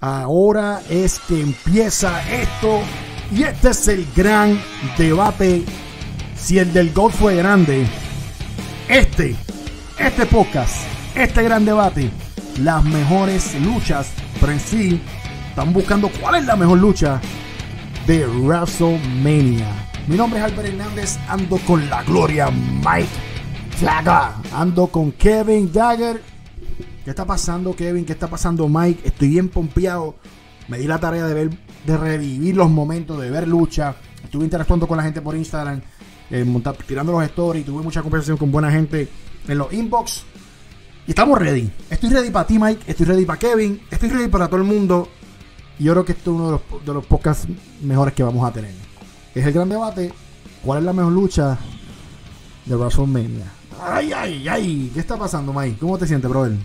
Ahora es que empieza esto y este es el gran debate. Si el del golf fue grande, este, este podcast, este gran debate, las mejores luchas, pero en sí, están buscando cuál es la mejor lucha de WrestleMania. Mi nombre es Albert Hernández, ando con la gloria Mike Flaga, ando con Kevin Dagger. ¿Qué está pasando, Kevin? ¿Qué está pasando, Mike? Estoy bien pompeado. Me di la tarea de ver, de revivir los momentos, de ver lucha. Estuve interactuando con la gente por Instagram, eh, tirando los stories. Tuve mucha conversación con buena gente en los inbox. Y estamos ready. Estoy ready para ti, Mike. Estoy ready para Kevin. Estoy ready para todo el mundo. Y yo creo que esto es uno de los, de los podcasts mejores que vamos a tener. Es el gran debate. ¿Cuál es la mejor lucha de WrestleMania? Ay, ay, ay. ¿Qué está pasando, Mike? ¿Cómo te sientes, brother?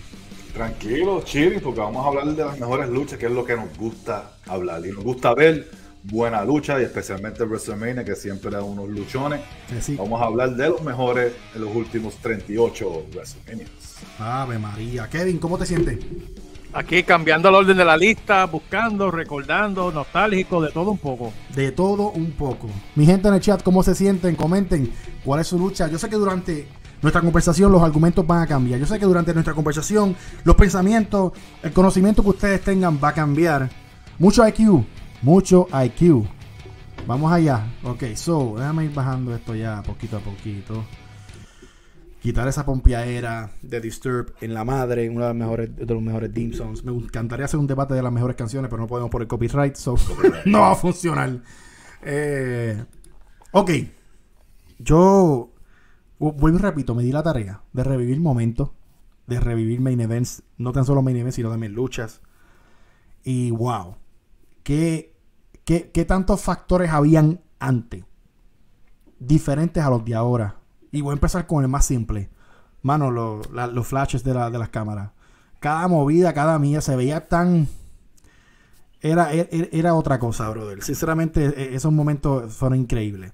Tranquilo, chilling, porque vamos a hablar de las mejores luchas, que es lo que nos gusta hablar. Y nos gusta ver buena lucha, y especialmente WrestleMania, que siempre da unos luchones. Sí. Vamos a hablar de los mejores de los últimos 38 WrestleManias. Ave María. Kevin, ¿cómo te sientes? Aquí cambiando el orden de la lista, buscando, recordando, nostálgico, de todo un poco. De todo un poco. Mi gente en el chat, ¿cómo se sienten? Comenten cuál es su lucha. Yo sé que durante nuestra conversación los argumentos van a cambiar. Yo sé que durante nuestra conversación los pensamientos, el conocimiento que ustedes tengan va a cambiar. Mucho IQ, mucho IQ. Vamos allá. Ok, so, déjame ir bajando esto ya poquito a poquito. Quitar esa pompeadera de Disturb en la madre, uno de los mejores, de los mejores theme songs. Me encantaría hacer un debate de las mejores canciones, pero no podemos por el copyright, so no va a funcionar. Eh, ok. Yo vuelvo y repito, me di la tarea de revivir momentos, de revivir main events, no tan solo main events, sino también luchas. Y wow, qué, qué, qué tantos factores habían antes, diferentes a los de ahora. Y voy a empezar con el más simple. Mano, los flashes de, la- de las cámaras. Cada movida, cada mía se veía tan... Era, era, era otra cosa, brother. Sinceramente, e- esos momentos fueron increíbles.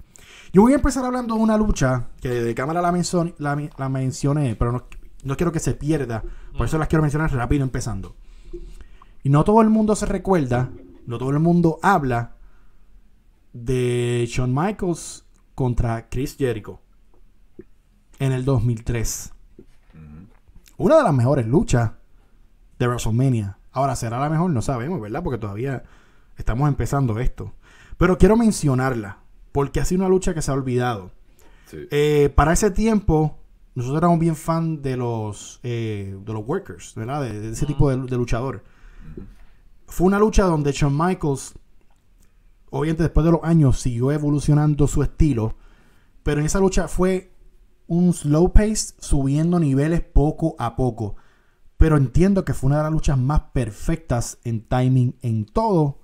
Yo voy a empezar hablando de una lucha que de cámara la, la, mencioné, pero no, no quiero que se pierda. Por eso las quiero mencionar rápido empezando. Y no todo el mundo se recuerda, no todo el mundo habla de Shawn Michaels contra Chris Jericho en el 2003. Una de las mejores luchas de WrestleMania. Ahora, ¿será la mejor? No sabemos, ¿verdad? Porque todavía estamos empezando esto. Pero quiero mencionarla, porque ha sido una lucha que se ha olvidado. Sí. Eh, para ese tiempo, nosotros éramos bien fan de los, eh, de los workers, ¿verdad? De, de ese tipo de, de luchador. Fue una lucha donde Shawn Michaels, obviamente después de los años, siguió evolucionando su estilo, pero en esa lucha fue un slow pace, subiendo niveles poco a poco. Pero entiendo que fue una de las luchas más perfectas en timing, en todo,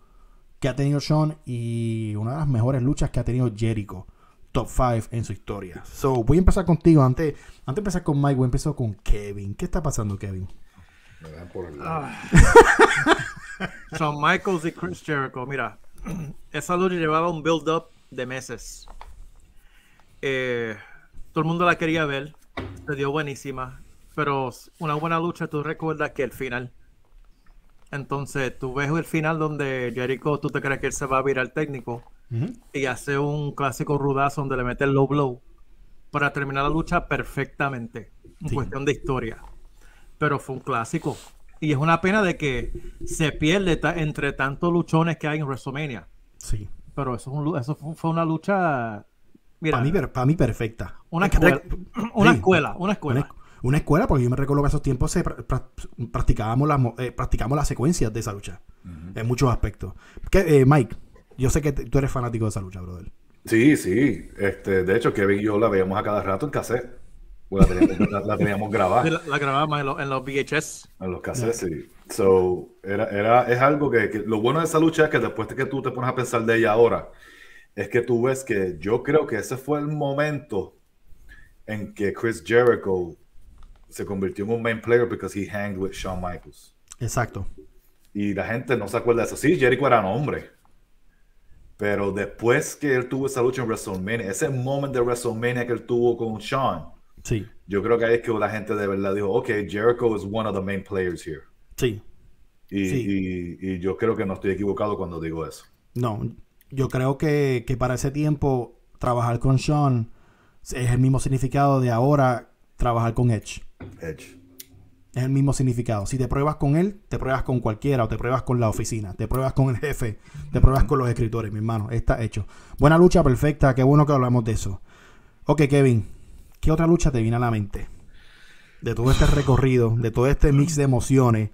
que ha tenido Shawn y una de las mejores luchas que ha tenido Jericho. Top 5 en su historia. So, voy a empezar contigo. Antes, antes de empezar con Mike, voy a empezar con Kevin. ¿Qué está pasando, Kevin? Me dan por el lado. Shawn Michaels y Chris Jericho. Mira, esa lucha llevaba un build-up de meses. Eh, todo el mundo la quería ver. Se dio buenísima. Pero una buena lucha, tú recuerdas que el final. Entonces, tú ves el final donde Jericho, tú te crees que él se va a virar técnico y hace un clásico rudazo donde le mete el low blow para terminar la lucha perfectamente en Sí. cuestión de historia. Pero fue un clásico. Y es una pena de que se pierde ta- entre tantos luchones que hay en WrestleMania. Sí. Pero eso, es un eso fue, una lucha. Para mí, per- pa' mí perfecta. una, escuela, rec- una sí. escuela, una Una, escuela. Una escuela, porque yo me recuerdo que esos tiempos se pra- pra- practicábamos, las, eh, practicamos las secuencias de esa lucha. En muchos aspectos. ¿Qué, eh, Mike, yo sé que tú eres fanático de esa lucha, brother. Sí, sí. Este, de hecho, Kevin y yo la veíamos a cada rato en cassette. Pues la teníamos, la- la teníamos grabada. La, la grabamos en, lo- en los VHS. En los cassettes, sí. So, era, era, es algo que, que- lo bueno de esa lucha es que después de que tú te pones a pensar de ella ahora, es que tú ves que yo creo que ese fue el momento en que Chris Jericho se convirtió en un main player because he hanged with Shawn Michaels. Exacto. Y la gente no se acuerda de eso. Sí, Jericho era un hombre. Pero después que él tuvo esa lucha en WrestleMania, ese momento de WrestleMania que él tuvo con Shawn, Sí. yo creo que ahí es que la gente de verdad dijo, ok, Jericho is one of the main players here. Sí. Y, Sí. y- y yo creo que no estoy equivocado cuando digo eso. No, yo creo que, que para ese tiempo trabajar con Sean es el mismo significado de ahora trabajar con Edge. Edge. Es el mismo significado. Si te pruebas con él, te pruebas con cualquiera o te pruebas con la oficina, te pruebas con el jefe, te pruebas con los escritores, mi hermano. Está hecho. Buena lucha, perfecta. Qué bueno que hablamos de eso. Ok, Kevin, ¿qué otra lucha te viene a la mente? De todo este recorrido, de todo este mix de emociones,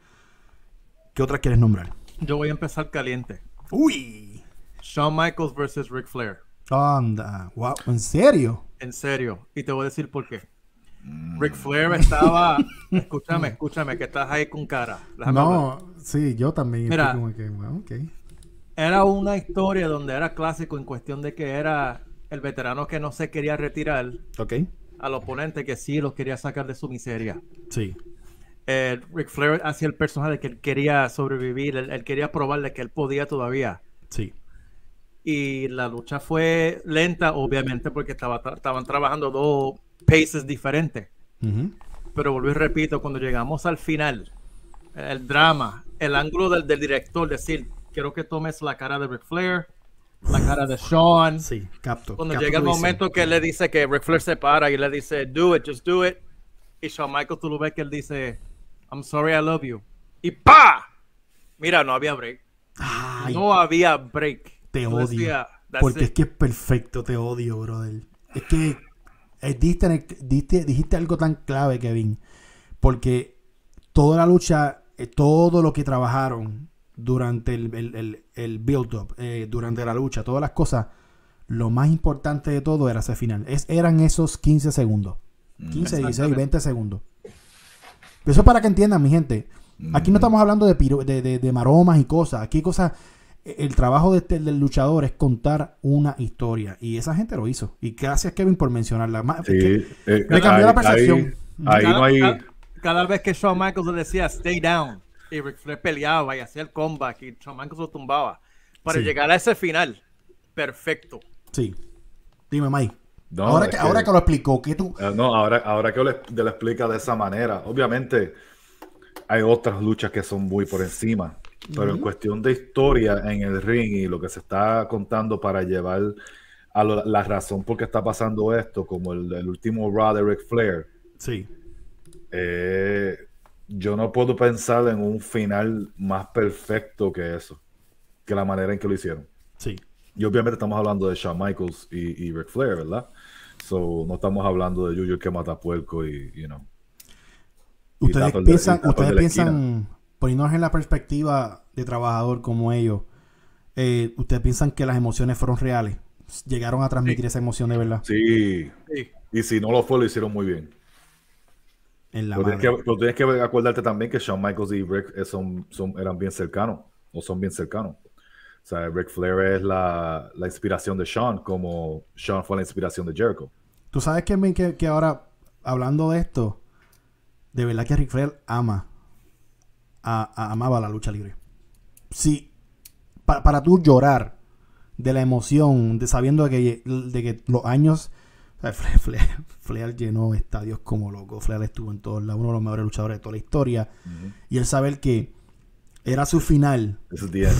¿qué otra quieres nombrar? Yo voy a empezar caliente. Uy, Shawn Michaels versus Ric Flair. anda, wow, ¿en serio? En serio. Y te voy a decir por qué. Ric Flair estaba. escúchame, escúchame, que estás ahí con cara. Déjame hablar. No, sí, yo también. Mira. estoy como que, bueno. Era una historia donde era clásico en cuestión de que era el veterano que no se quería retirar Ok, al oponente que sí los quería sacar de su miseria. sí, Eh, Ric Flair hacía el personaje que él quería sobrevivir, él, él quería probarle que él podía todavía. sí. Y la lucha fue lenta, obviamente, porque estaba, estaban trabajando dos paces diferentes. Ujú. Pero volví y repito, cuando llegamos al final, el drama, el ángulo del, del director, decir, quiero que tomes la cara de Ric Flair, la cara de Sean. Sí, capto. Cuando capto llega el momento que él le dice que Ric Flair se para y le dice, do it, just do it. Y Shawn Michaels, tú lo ves que él dice, I'm sorry, I love you. Y ¡pa! Mira, no había break. Ay, no había break. te odio. decías, "That's porque it". es que es perfecto, te odio, brother. Es que eh, diste, diste- dijiste algo tan clave, Kevin. Porque toda la lucha, eh, todo lo que trabajaron durante el, el- el- el build-up, eh, durante la lucha, todas las cosas, lo más importante de todo era ese final. Es, eran esos 15 segundos. 15, 16, Exactamente. 20 segundos. Eso para que entiendan, mi gente. Aquí no estamos hablando de, piro- de, de- de maromas y cosas. Aquí hay cosas. El trabajo de este- del luchador es contar una historia. Y esa gente lo hizo. Y gracias, Kevin, por mencionarla. Sí, que- eh, me cambió la percepción. Ahí, ahí cada, no hay. cada- cada vez que Shawn Michaels le decía stay down y Ric Flair peleaba y hacía el comeback y Shawn Michaels lo tumbaba para Sí. llegar a ese final perfecto. Sí. Dime, Mike. No, ahora, es que, que- ahora que lo explicó, que tú. Eh, No, ahora, ahora que te lo explica de esa manera, obviamente hay otras luchas que son muy por encima, pero en cuestión de historia en el ring y lo que se está contando para llevar a lo- la razón por qué está pasando esto, como el, el último Raw de Ric Flair, Sí. eh, yo no puedo pensar en un final más perfecto que eso, que la manera en que lo hicieron. Sí. Y obviamente estamos hablando de Shawn Michaels y, y Ric Flair, ¿verdad? So, no estamos hablando de Yuyu que mata puerco y, you know. Ustedes piensan, ustedes piensan, poniéndonos en la perspectiva de trabajador como ellos, eh, ustedes piensan que las emociones fueron reales. Llegaron a transmitir esa emoción de verdad Sí, Sí. y si no lo fue, lo hicieron muy bien. en la Pero tienes, que, pero tienes que acordarte también que Shawn Michaels y Rick eh, son, son, eran bien cercanos, o son bien cercanos. O sea, Ric Flair es la, la inspiración de Shawn, como Shawn fue la inspiración de Jericho. Tú sabes que, que ahora, hablando de esto, de verdad que Ric Flair ama, a- a- amaba la lucha libre. Sí, pa- para tú llorar de la emoción, de sabiendo de que, de que los años, o sea, Flair, llenó estadios como loco, Flair estuvo en todos lados, uno de los mejores luchadores de toda la historia, y el saber que era su final, is the end.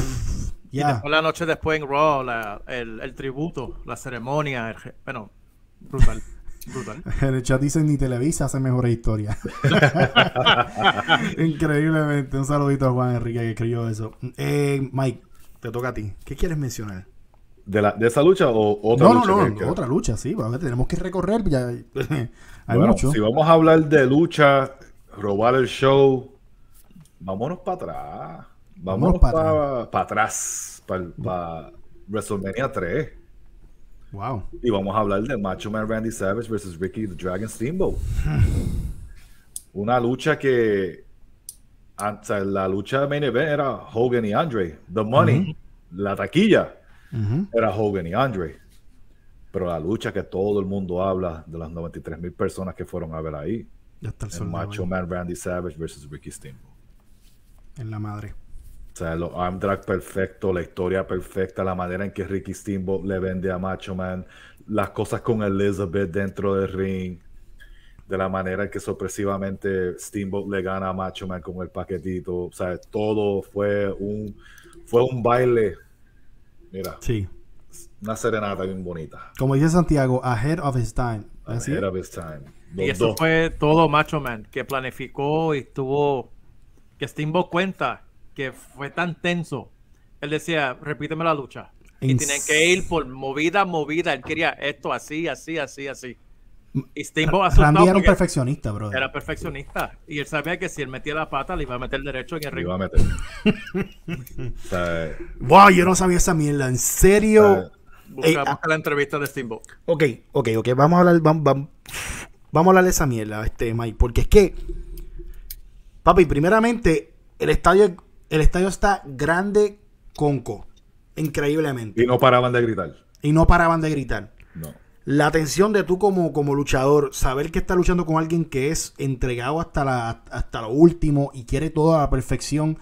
Y ya, después la noche después en Raw, la- el, el tributo, la ceremonia, el bueno, brutal, brutal. En el chat dicen ni Televisa hace mejores historias. Increíblemente. Un saludito a Juan Enrique que escribió eso. Eh, Mike, te toca a ti. ¿Qué quieres mencionar? ¿De, la, ¿De esa lucha o otra No, no, lucha? no, no, que- otra lucha, sí. tenemos que recorrer. Ya, hay Bueno, mucho. si vamos a hablar de lucha, robar el show, vámonos para atrás. Vámonos Vámonos pa' para atrás, para WrestleMania 3. Wow. Y vamos a hablar de Macho Man Randy Savage versus Ricky the Dragon Steamboat. Una lucha que antes la lucha de main event era Hogan y Andre. The Money, la taquilla, Ujú. era Hogan y Andre. Pero la lucha que todo el mundo habla de las 93 mil personas que fueron a ver ahí, Ya está el el sol. Macho Man Randy Savage versus Ricky Steamboat. En la madre. O sea, los arm drag perfecto, la historia perfecta, la manera en que Ricky Steamboat le vende a Macho Man, las cosas con Elizabeth dentro del ring. de la manera en que sorpresivamente Steamboat le gana a Macho Man con el paquetito. O sea, todo fue un, fue un baile. Mira, Sí. una serenata bien bonita. Como dice Santiago, ahead of his time. ¿Así? Ahead of his time. Los Y eso dos. fue todo Macho Man, que planificó y estuvo. Que Steamboat cuenta que fue tan tenso. Él decía, repíteme la lucha. Y En tienen que ir por movida, movida. Él quería esto así, así, así, así. Y Steamboat Randy era un perfeccionista, brother. era perfeccionista. Y él sabía que si él metía la pata, le iba a meter derecho en el Lo iba a meter. Wow, yo no sabía esa mierda. ¿En serio? Busca, Ey, ah. busca la entrevista de Steamboat. Ok, ok, ok. Vamos a hablar, vamos, vamos, vamos a hablar de esa mierda, este Mike. Porque es que, papi, primeramente, el estadio, el estadio está grande, conco. Increíblemente. y no paraban de gritar. Y no paraban de gritar. No. La tensión de tú como, como luchador, saber que estás luchando con alguien que es entregado hasta, la, hasta lo último y quiere todo a la perfección,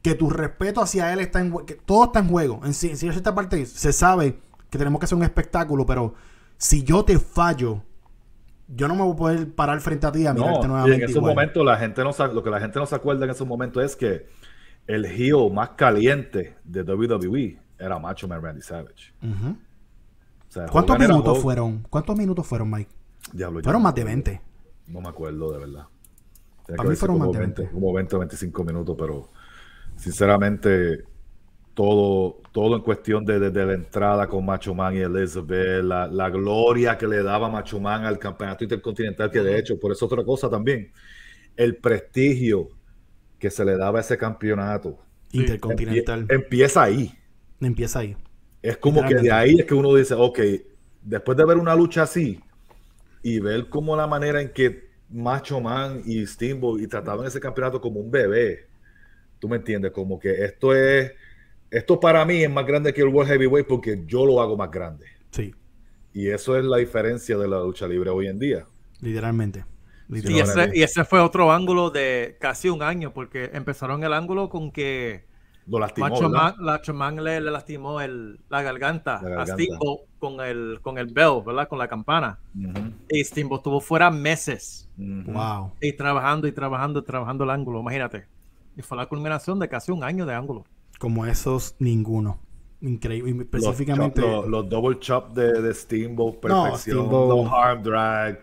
que tu respeto hacia él está en que todo está en juego. En, sí- en cierta parte se sabe que tenemos que hacer un espectáculo, pero si yo te fallo, yo no me voy a poder parar frente a ti a mirarte No, y nuevamente. en esos momentos la gente no lo que la gente no se acuerda en esos momentos es que el heel más caliente de WWE era Macho Man Randy Savage. Ujú. O sea, ¿Cuántos minutos fueron? ¿Cuántos minutos fueron, Mike? Diablo, Fueron más de acuerdo. 20. No me acuerdo de verdad. Para mí fueron más de 20, 20. como 20 o 25 minutos, pero sinceramente todo, todo en cuestión de, de- de la entrada con Macho Man y Elizabeth, la, la gloria que le daba Macho Man al campeonato intercontinental, que de hecho, por eso otra cosa también, el prestigio que se le daba ese campeonato Intercontinental. empie- empieza ahí. Empieza ahí. Es como que de ahí es que uno dice, ok, después de ver una lucha así y ver como la manera en que Macho Man y Steamboat y trataban ese campeonato como un bebé, tú me entiendes, como que esto es, esto para mí es más grande que el World Heavyweight porque yo lo hago más grande. Sí, Y eso es la diferencia de la lucha libre hoy en día. literalmente. Y ese, y ese fue otro ángulo de casi un año, porque empezaron el ángulo con que Lo lastimó, Macho. Man, Macho Man le, le lastimó el, la, garganta La a garganta. Steamboat con el, con el bell, ¿verdad? Con la campana. Ujú, Y Steamboat estuvo fuera meses. ujú. Wow. Y trabajando y trabajando y trabajando el ángulo, imagínate. Y fue la culminación de casi un año de ángulo. Como esos, ninguno. Increíble. Los Específicamente. chop- Los, los double chop de, de Steamboat, No, perfección. Steamboat. No arm drag.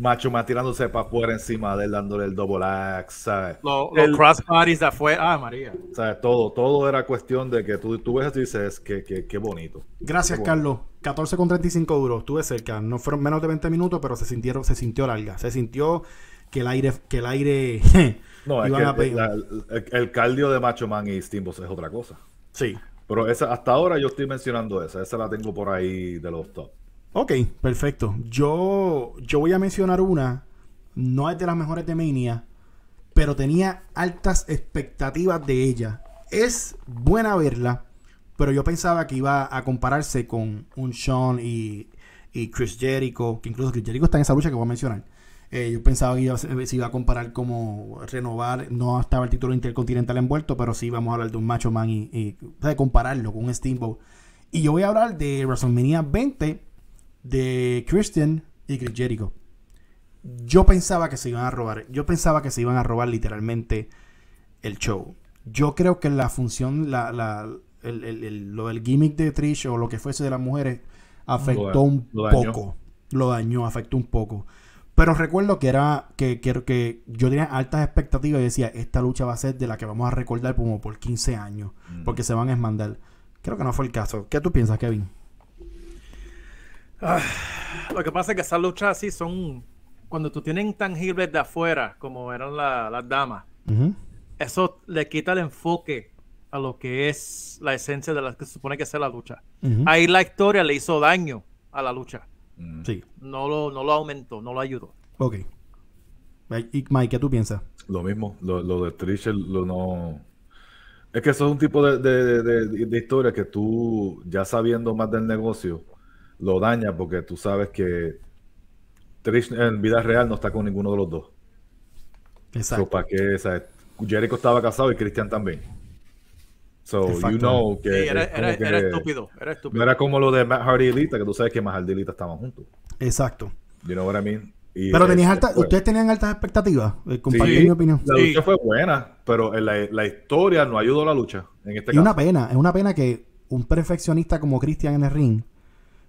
Macho Man tirándose para afuera encima de él, dándole el double axe. ¿sabes? Los, los crossbodies de afuera. Ah, María. ¿sabes? Todo, todo era cuestión de que tú, tú ves y dices que, que, qué bonito. Gracias, Qué. Carlos. 14 con 35 duros. Estuve cerca. No fueron menos de 20 minutos, pero se sintieron, se sintió larga. Se sintió que el aire, que el aire. No, es que la- el, el cardio de Macho Man y Steamboat es otra cosa. Sí. Pero esa, hasta ahora yo estoy mencionando esa. Esa la tengo por ahí de los top. Ok, perfecto. Yo, yo voy a mencionar una. No es de las mejores de Mania, pero tenía altas expectativas de ella. Es buena verla, pero yo pensaba que iba a compararse con un Sean y, y Chris Jericho, que incluso Chris Jericho está en esa lucha que voy a mencionar. Eh, yo pensaba que iba, se iba a comparar como renovar, no estaba el título intercontinental envuelto, pero sí vamos a hablar de un Macho Man y, y compararlo con un Steamboat. Y yo voy a hablar de WrestleMania 20 de Christian y Chris Jericho. Yo pensaba que se iban a robar. Yo pensaba que se iban a robar literalmente el show. Yo creo que la función, la, la, el, el- el- lo del gimmick de Trish o lo que fuese de las mujeres afectó Lo un lo dañó. poco. Lo dañó, afectó un poco. Pero recuerdo que era que, que, que yo tenía altas expectativas y decía, esta lucha va a ser de la que vamos a recordar como por 15 años, Mm. porque se van a esmandar. Creo que no fue el caso. ¿Qué tú piensas, Kevin? Lo que pasa es que esas luchas así son. Cuando tú tienes intangibles de afuera, como eran la- las damas, eso le quita el enfoque a lo que es la esencia de la que se supone que es la lucha. Ahí la historia le hizo daño a la lucha. Mm. Sí, No lo, no lo aumentó, no lo ayudó. ok. Y Mike, ¿qué tú piensas? Lo mismo, lo, lo de Trish, lo no. Es que eso es un tipo de, de- de- de- de historia que tú, ya sabiendo más del negocio, lo daña porque tú sabes que Trish en vida real no está con ninguno de los dos. Exacto. So, ¿para qué? Jericho estaba casado y Christian también. So, you know Sí, que, era, como era- que era estúpido, era no estúpido. era como lo de Matt Hardy y Lita, que tú sabes que Matt Hardy y Lita estaban juntos. Exacto. You know what I mean? Y Pero tenías ese alta, fue- ustedes tenían altas expectativas. Eh, compartir Sí, mi opinión. La Sí. lucha fue buena, pero en la, la historia no ayudó a la lucha. En este Y una pena, es una pena que un perfeccionista como Christian en el ring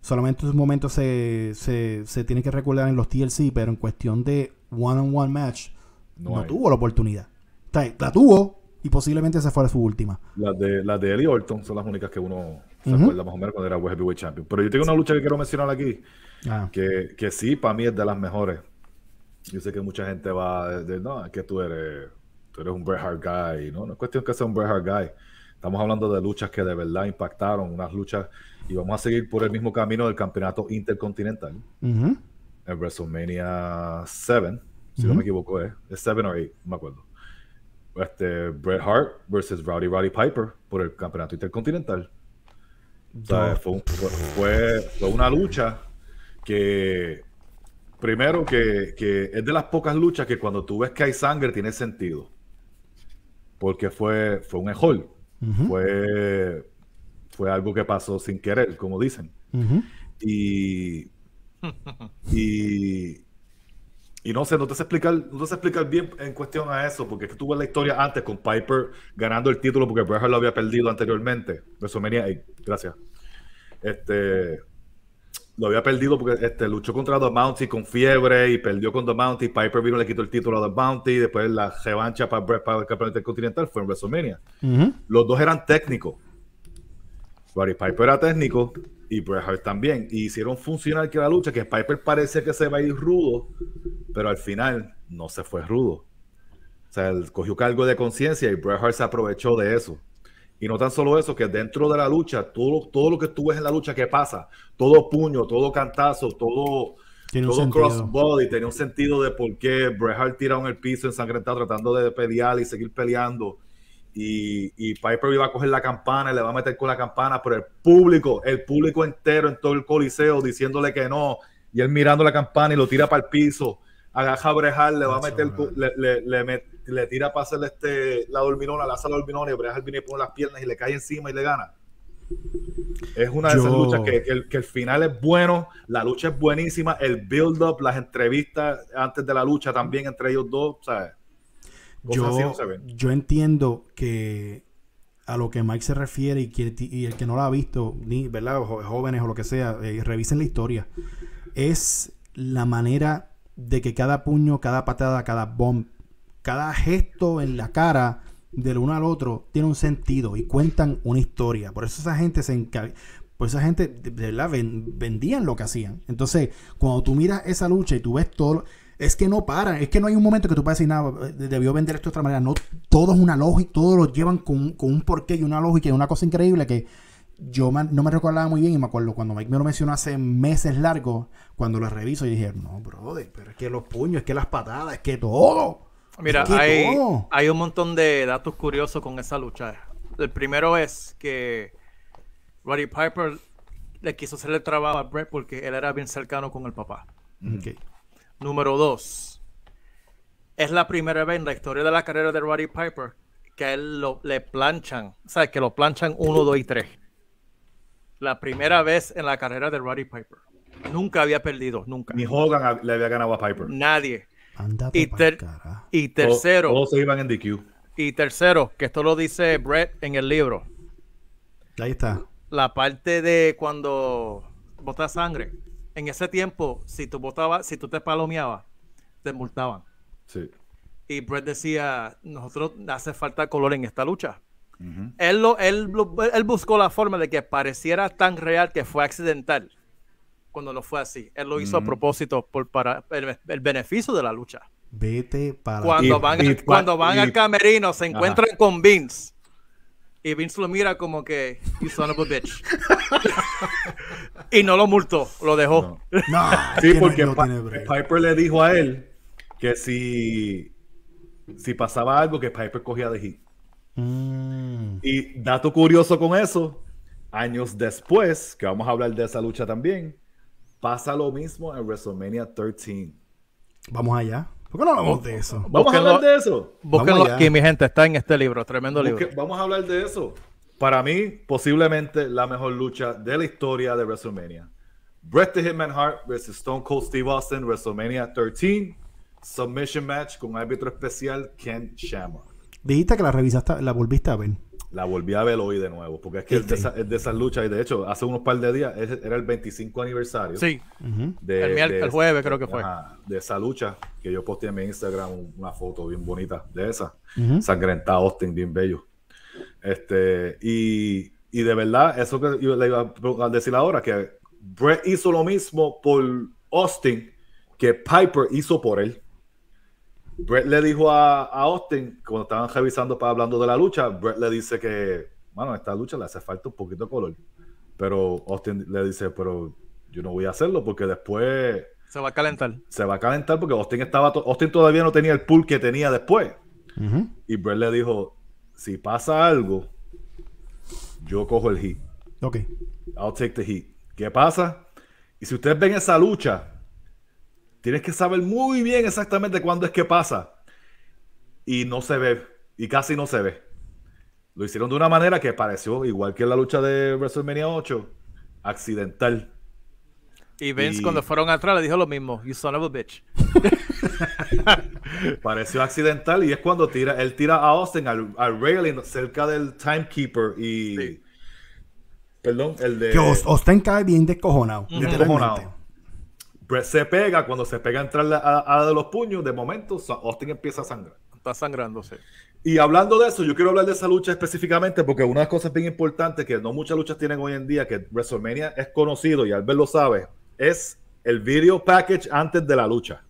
solamente en sus momentos se, se, se tiene que recordar en los TLC, pero en cuestión de one-on-one match no, tuvo la oportunidad. O sea, la tuvo y posiblemente esa fuera su última. Las de, las de Eddie Orton son las únicas que uno se acuerda más o menos cuando era World Heavyweight Champion. Pero yo tengo una lucha que quiero mencionar aquí, Ah, que, que sí, para mí es de las mejores. Yo sé que mucha gente va a decir, no, es que tú eres, tú eres un Bret Hart guy. No, no es cuestión que sea un Bret Hart guy. Estamos hablando de luchas que de verdad impactaron, unas luchas, y vamos a seguir por el mismo camino del campeonato intercontinental. ujú. en WrestleMania 7, si no me equivoco, es, es 7 o 8, no me acuerdo. Este, Bret Hart versus Rowdy Roddy Piper por el campeonato intercontinental. O sea, un- fue- fue una lucha que, primero, que, que es de las pocas luchas que cuando tú ves que hay sangre tiene sentido. Porque fue, fue un ejol. Fue, fue algo que pasó sin querer, como dicen. Y, y, y no sé, no te sé explicar, no te sé explicar bien en cuestión a eso, porque es que tuve la historia antes con Piper ganando el título porque Bret lo había perdido anteriormente. WrestleMania 8, gracias. Este lo había perdido porque este, luchó contra The Bounty con fiebre y perdió con The Bounty. Piper vino y le quitó el título a The Bounty. Después la revancha para para el campeonato intercontinental fue en WrestleMania. Los dos eran técnicos. Roddy Piper era técnico y Bret Hart también. Y hicieron funcionar que la lucha, que Piper parece que se va a ir rudo, pero al final no se fue rudo. O sea, él cogió cargo de conciencia y Bret Hart se aprovechó de eso. Y no tan solo eso, que dentro de la lucha, todo, todo lo que tú ves en la lucha que pasa, todo puño, todo cantazo, todo, Tiene todo crossbody, tenía un sentido de por qué Bret Hart tirado en el piso ensangrentado tratando de pelear y seguir peleando. Y, y Piper iba a coger la campana y le va a meter con la campana, pero el público, el público entero en todo el coliseo diciéndole que no, y él mirando la campana y lo tira para el piso, a Hart, le va a meter, le, le, le met- le tira para hacerle este, la dorminona, la hace la dorminona y Bret Hart viene y pone las piernas y le cae encima y le gana. Es una de esas luchas que, que el, que el final es bueno, la lucha es buenísima, el build-up, las entrevistas antes de la lucha también entre ellos dos, ¿sabes? Yo, no yo entiendo que a lo que Mike se refiere y, que, y el que no lo ha visto, ni, ¿verdad? Jóvenes o lo que sea, eh, revisen la historia. Es la manera de que cada puño, cada patada, cada bomb, cada gesto en la cara del uno al otro tiene un sentido y cuentan una historia. Por eso esa gente se. Por esa gente, de verdad, ven- vendían lo que hacían. Entonces, cuando tú miras esa lucha y tú ves todo, es que no paran. Es que no hay un momento que tú puedas decir, nada, debió vender esto de otra manera. No, todo es una lógica, todo lo llevan con, con un porqué y una lógica y una cosa increíble que yo no me recordaba muy bien y me acuerdo cuando Mike me lo mencionó hace meses largos, cuando lo reviso y dije, no, brother, pero es que los puños, es que las patadas, es que todo. Mira, Es que hay, todo. hay un montón de datos curiosos con esa lucha. El primero es que Roddy Piper le quiso hacer el trabajo a Brett porque él era bien cercano con el papá. Ok. Número dos, es la primera vez en la historia de la carrera de Roddy Piper que a él lo, le planchan, o sea, que lo planchan uno, dos y tres. La primera vez en la carrera de Roddy Piper. Nunca había perdido, nunca. Ni Hogan le había ganado a Piper. Nadie. Y, ter- carajo. y tercero, Todos, todos se iban en DQ. y tercero, que esto lo dice Brett en el libro. Ahí está. La parte de cuando botas sangre. En ese tiempo, si tú botabas, si tú te palomeabas, te multaban. Sí. Y Brett decía, nosotros hace falta color en esta lucha. Él, lo, él, lo- él buscó la forma de que pareciera tan real que fue accidental. Cuando no fue así. Él lo hizo a Ujú. propósito por, para el, el beneficio de la lucha. Vete para Cuando Y- van, y cua- cuando van y- al camerino, se Ajá. encuentran con Vince. Y Vince lo mira como que, you son of a bitch. y no lo multó, lo dejó. No. Sí, porque no. Piper le dijo a él que si, si pasaba algo, que Piper cogía de hit. Mm. Y dato curioso con eso, años después, que vamos a hablar de esa lucha también, pasa lo mismo en WrestleMania 13. Vamos allá. ¿Por qué no hablamos de eso? Vamos a hablar de eso. Búsquenlo aquí, mi gente, está en este libro, tremendo libro. Vamos a hablar de eso. Para mí, posiblemente la mejor lucha de la historia de WrestleMania. Bret the Hitman Hart versus Stone Cold Steve Austin, WrestleMania 13, submission match con árbitro especial Ken Shamrock. Dijiste que la revisaste, la volviste a ver. La volví a ver hoy de nuevo, porque es que es de, esa- es de esas luchas, y de hecho, hace unos par de días es- era el 25 aniversario. Sí, de, El jueves creo que fue. ajá, de esa lucha, que yo posteé en mi Instagram una foto bien bonita de esa. Ujú. Sangrentado Austin, bien bello. Este, y, y de verdad, eso que yo le iba a decir ahora, que Brett hizo lo mismo por Austin que Piper hizo por él. Brett le dijo a, a Austin, cuando estaban revisando para hablando de la lucha, Brett le dice que, bueno, a esta lucha le hace falta un poquito de color. Pero Austin le dice, pero yo no voy a hacerlo porque después se va a calentar. se va a calentar porque Austin estaba to- Austin todavía no tenía el pool que tenía después. Y Brett le dijo, si pasa algo, yo cojo el heat. Ok. I'll take the heat. ¿Qué pasa? Y si ustedes ven esa lucha, tienes que saber muy bien exactamente cuándo es que pasa. Y no se ve. Y casi no se ve. Lo hicieron de una manera que pareció, igual que en la lucha de WrestleMania 8, accidental. Y Vince Y- cuando fueron atrás le dijo lo mismo. You son of a bitch. Pareció accidental y es cuando tira, él tira a Austin al, al railing cerca del timekeeper y... Sí. Perdón, el de... Que Aus- Austin cae bien descojonado. literalmente. Brett se pega, cuando se pega a entrarle a, a de los puños, de momento Austin empieza a sangrar. Está sangrándose. Y hablando de eso, yo quiero hablar de esa lucha específicamente porque una de las cosas bien importantes que no muchas luchas tienen hoy en día, que WrestleMania es conocido y Albert lo sabe, es el video package antes de la lucha.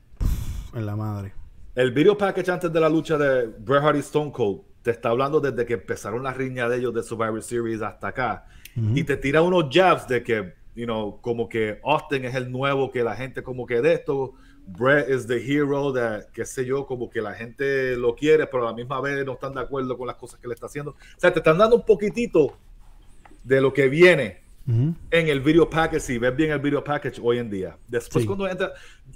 En la madre. El video package antes de la lucha de Bret Hart y Stone Cold te está hablando desde que empezaron las riñas de ellos de Survivor Series hasta acá. Y te tira unos jabs de que, you know, como que Austin es el nuevo, que la gente como que de esto, Bret is the hero, de, qué sé yo, como que la gente lo quiere, pero a la misma vez no están de acuerdo con las cosas que le está haciendo. O sea, te están dando un poquitito de lo que viene Ujú. en el video package, si ves bien el video package hoy en día. Después Sí. cuando entra,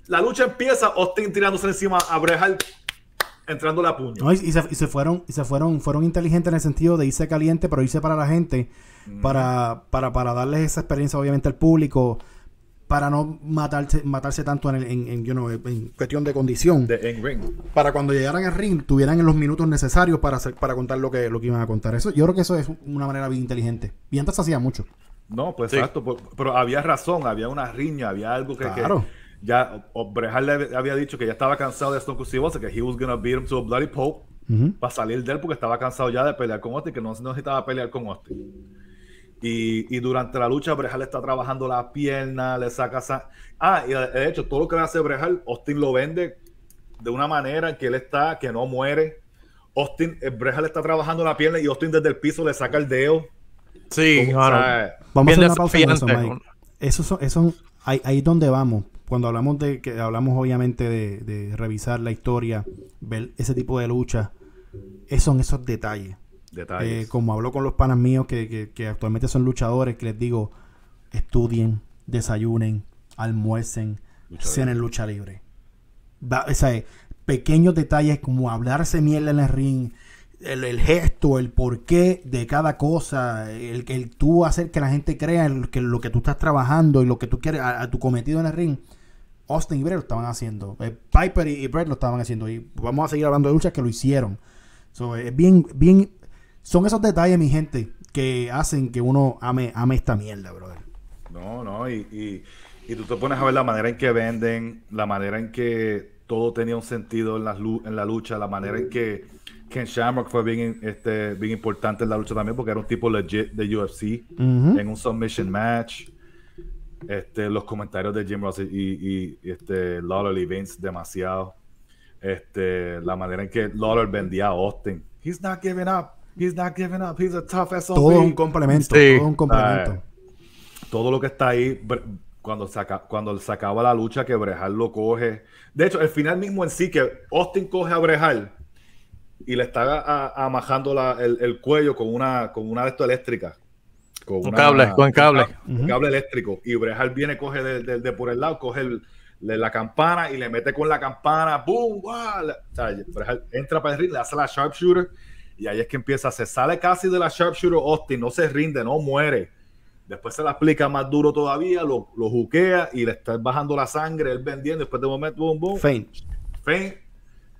la lucha empieza, Austin tirándose encima a Bret Hart, entrando la puño. No, y, y se, y se fueron, y se fueron, fueron inteligentes en el sentido de irse caliente, pero irse para la gente, para, para, para darles esa experiencia obviamente al público, para no matarse, matarse tanto en, el- en, en, you know, en cuestión de condición. de en ring. para cuando llegaran al ring tuvieran los minutos necesarios para hacer, para contar lo que, lo que iban a contar. Eso, yo creo que eso es una manera bien inteligente. Y antes se hacía mucho. No, pues Sí. exacto, por- pero había razón, había una riña, había algo que, que Claro. Ya Hart le había dicho que ya estaba cansado de Stone Cold Steve Austin, que he was gonna beat him to a bloody pulp Ujú. para salir de él porque estaba cansado ya de pelear con Austin, que no necesitaba pelear con Austin. Y, y durante la lucha, le está trabajando la pierna, le saca... sa- Ah, y de hecho, todo lo que le hace Bret Hart, Austin lo vende de una manera en que él está, que no muere. Austin, eh, le está trabajando la pierna y Austin desde el piso le saca el dedo. Sí, Como, mano. o sea, Vamos a hacer una pausa con eso. Mike. Eso son, eso son- ahí, ahí es donde vamos. Cuando hablamos de que hablamos obviamente de, de revisar la historia, ver ese tipo de lucha, esos son esos detalles. detalles. Eh, como hablo con los panas míos que, que- que actualmente son luchadores, que les digo, estudien, desayunen, almuercen, cenen lucha libre. Va- o sea, pequeños detalles como hablarse mierda en el ring, el, el gesto, el porqué de cada cosa, el el tú hacer que la gente crea el- que lo que tú estás trabajando y lo que tú quieres, a, tu cometido en el ring. Austin y Brett lo estaban haciendo. Eh, Piper y, y Brett lo estaban haciendo. Y vamos a seguir hablando de luchas que lo hicieron. So, bien, bien. Son esos detalles, mi gente, que hacen que uno ame, ame esta mierda, brother. No, no, y, y, y tú te pones a ver la manera en que venden, la manera en que todo tenía un sentido en la, en la lucha, la manera en que Ken Shamrock fue bien, este, bien importante en la lucha también, porque era un tipo legit de UFC en un submission match. Este, los comentarios de Jim Ross y, y, y, este, Lawler y Vince demasiado. Este, la manera en que Lawler vendía a Austin. He's not giving up. He's not giving up. He's a tough SOB. Todo un complemento. Sí. Todo un complemento. Todo lo que está ahí, cuando, saca, cuando se acaba la lucha, que Brejal lo coge. De hecho, el final mismo en sí, que Austin coge a Brejal y le está amajando la- el, el cuello con una, con una de estas eléctricas. Con Un cable, con cable. Un cable eléctrico. Y Brejal viene, coge de, de- de por el lado, coge el- le- la campana y le mete con la campana, ¡boom! La- o sea, Brejal entra para el ring, le hace la sharpshooter y ahí es que empieza, se sale casi de la sharpshooter Austin, no se rinde, no muere Después se la aplica más duro todavía, lo, lo juquea y le está bajando la sangre, él vendiendo. Después de un momento, boom, boom. Fein. Fein,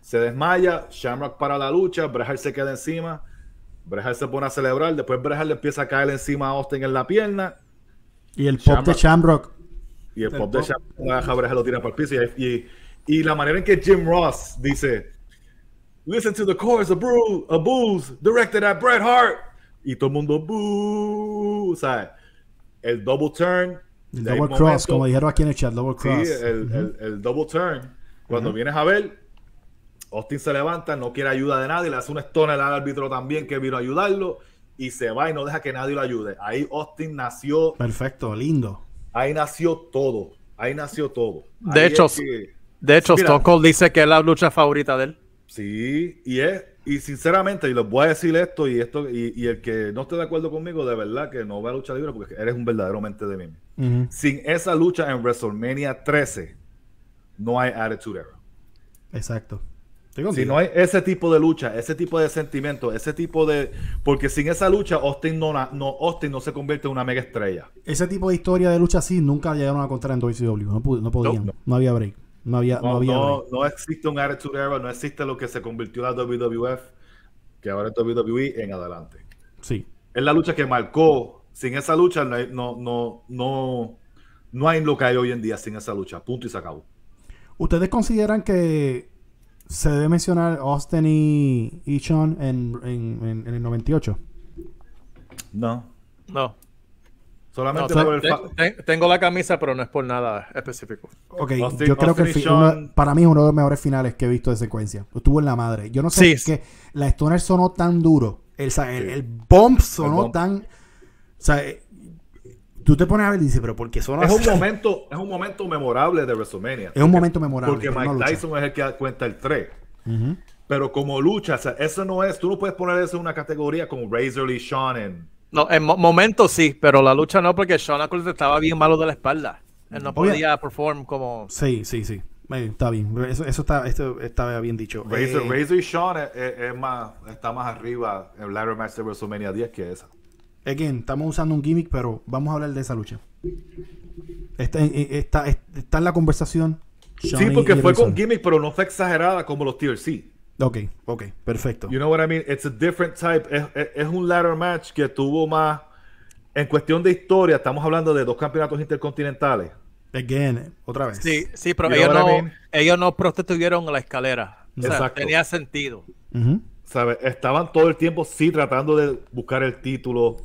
se desmaya, Shamrock para la lucha, Brejal se queda encima, Brejal se pone a celebrar, después Brejal le empieza a caer encima a Austin en la pierna Y el pop de Shamrock. y el, El pop de. Shamrock Brejal lo tira para el piso y, y, y la manera en que Jim Ross dice Listen to the chorus of, Bru- of Booze directed at Bret Hart y todo el mundo boo, o sea, el double turn El double momento- cross, como dijeron aquí en el chat, double Sí, cross. el, el- el double turn. Cuando vienes a ver, Austin se levanta, no quiere ayuda de nadie, le hace un stone al árbitro también que vino a ayudarlo y se va y no deja que nadie lo ayude. Ahí Austin nació, Perfecto, lindo. ahí nació todo, ahí nació todo. De Ahí hecho, es que- De hecho, Mira. Stone Cold dice que es la lucha favorita de él. sí, y es, y sinceramente, y les voy a decir esto y esto, y, y el que no esté de acuerdo conmigo, de verdad que no va a lucha libre porque eres un verdadero mente de mí. Ujú. Sin esa lucha en WrestleMania 13, no hay Attitude Era. Exacto. Si no hay ese tipo de lucha, ese tipo de sentimiento, ese tipo de. Porque sin esa lucha, Austin no, no, Austin no se convierte en una mega estrella. Ese tipo de historia de lucha así nunca llegaron a contar en WCW. No, no podían. No, No, había break. No había, no, No, había no, break. no existe un Attitude Era, no existe lo que se convirtió la WWF, que ahora es WWE en adelante. Sí. Es la lucha que marcó. Sin esa lucha, no, no, no, no hay lo que hay hoy en día sin esa lucha. Punto y se acabó. ¿Ustedes consideran que se debe mencionar Austin y, y Sean en, en, en- en el 98? No. No. No, Solamente te- por el te- fa- te- tengo la camisa, pero no es por nada específico. Ok, Austin- yo creo que Austin uno- para mí es uno de los mejores finales que he visto de secuencia. Estuvo en la madre. Yo no sé Sí. qué. La Stoner sonó tan duro. El, el, el bomb sonó bomb. tan. O sea, tú te pones a ver y dices, pero ¿por qué sonó es así? un momento, es un momento memorable de WrestleMania. Es un momento memorable. Porque Mike. Tyson es el que cuenta el 3. Ujú. Pero como lucha, o sea, eso no es, tú no puedes poner eso en una categoría como Razor y Sean en... No, en mo- momentos sí, pero la lucha no, porque Shawn Michaels estaba bien malo de la espalda. Él no podía perform como. Sí, sí, sí. Eh, está bien. Eso, eso está, esto está bien dicho. Razor, Eh, Razor y Sean es, es- es más, está más arriba en el ladder match de WrestleMania 10 que esa. Again, estamos usando un gimmick, pero vamos a hablar de esa lucha. Está, eh, está, está en la conversación. Sí, porque y fue con gimmick, pero no fue exagerada como los TLC. Ok, ok, perfecto. You know what I mean? It's a different type. Es, es- es un ladder match que tuvo más... En cuestión de historia, estamos hablando de dos campeonatos intercontinentales. Again, otra vez. Sí, sí, pero You ellos no, I mean? ellos no prostituyeron la escalera. O sea, Exacto. tenía sentido. ¿sabes? Estaban todo el tiempo, sí, tratando de buscar el título.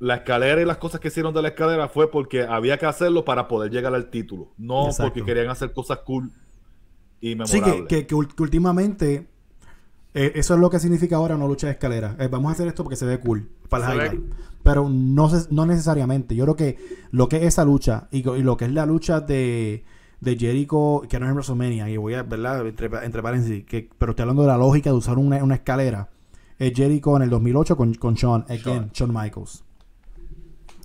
La escalera y las cosas que hicieron de la escalera fue porque había que hacerlo para poder llegar al título. No Exacto. porque querían hacer cosas cool y Sí, memorables. que, que- que ul- que últimamente eh, eso es lo que significa ahora no lucha de escalera. Eh, vamos a hacer esto porque se ve cool para el Se ve highlight. Pero no, se- no necesariamente. Yo creo que lo que es esa lucha y, lo que es la lucha de, de Jericho, que no es en WrestleMania, y voy a, ¿verdad? Entre, entre paréntesis, que, pero estoy hablando de la lógica de usar una, una escalera. Es Jericho en el 2008 con, con Shawn, again, Shawn Michaels.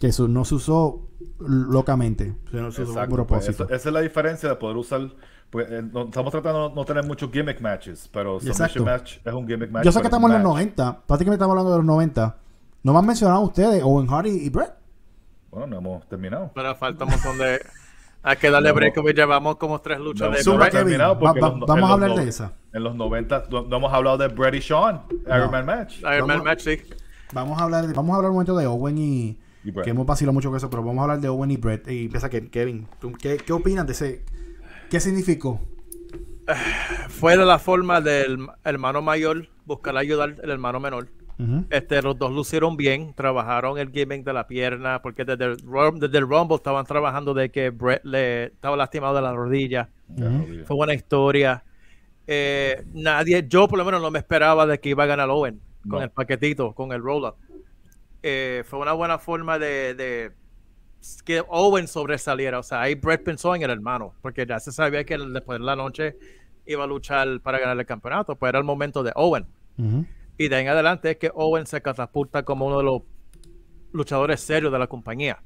Que eso no se usó locamente. Se no se usó pues, propósito. esa, esa es la diferencia de poder usar. pues, eh, no- estamos tratando de no tener muchos gimmick matches, pero. Submission Match es un gimmick match. Yo sé que estamos en los match. 90. Prácticamente estamos hablando de los 90. No me han mencionado ustedes, Owen Hardy y Brett. Bueno, no hemos terminado. Pero falta un montón de. Hay que darle No, break, llevamos como tres luchas No, de no terminado porque Va- va- en los- vamos a hablar de esa. En los 90 no, no hemos hablado de Brett y Sean, Iron Man Match. Iron Man Match, sí. Vamos a hablar, de- vamos a hablar un momento de Owen y. que hemos vacilado mucho con eso, pero vamos a hablar de Owen y Brett. Y empieza que Kevin, ¿tú ¿qué, qué opinas de ese? ¿Qué significó? Fue de la forma del hermano mayor buscar ayudar al hermano menor. Este, los dos lucieron bien, trabajaron el gimmick de la pierna, porque desde el, desde el Rumble estaban trabajando de que Brett le estaba lastimado de la rodilla. Fue buena historia. Eh, nadie, yo por lo menos no me esperaba de que iba a ganar Owen con No. el paquetito, con el roll-up. Eh, fue una buena forma de, de que Owen sobresaliera. O sea, ahí Brett pensó en el hermano, porque ya se sabía que después de la noche iba a luchar para ganar el campeonato, pues era el momento de Owen. Y de ahí en adelante es que Owen se catapulta como uno de los luchadores serios de la compañía.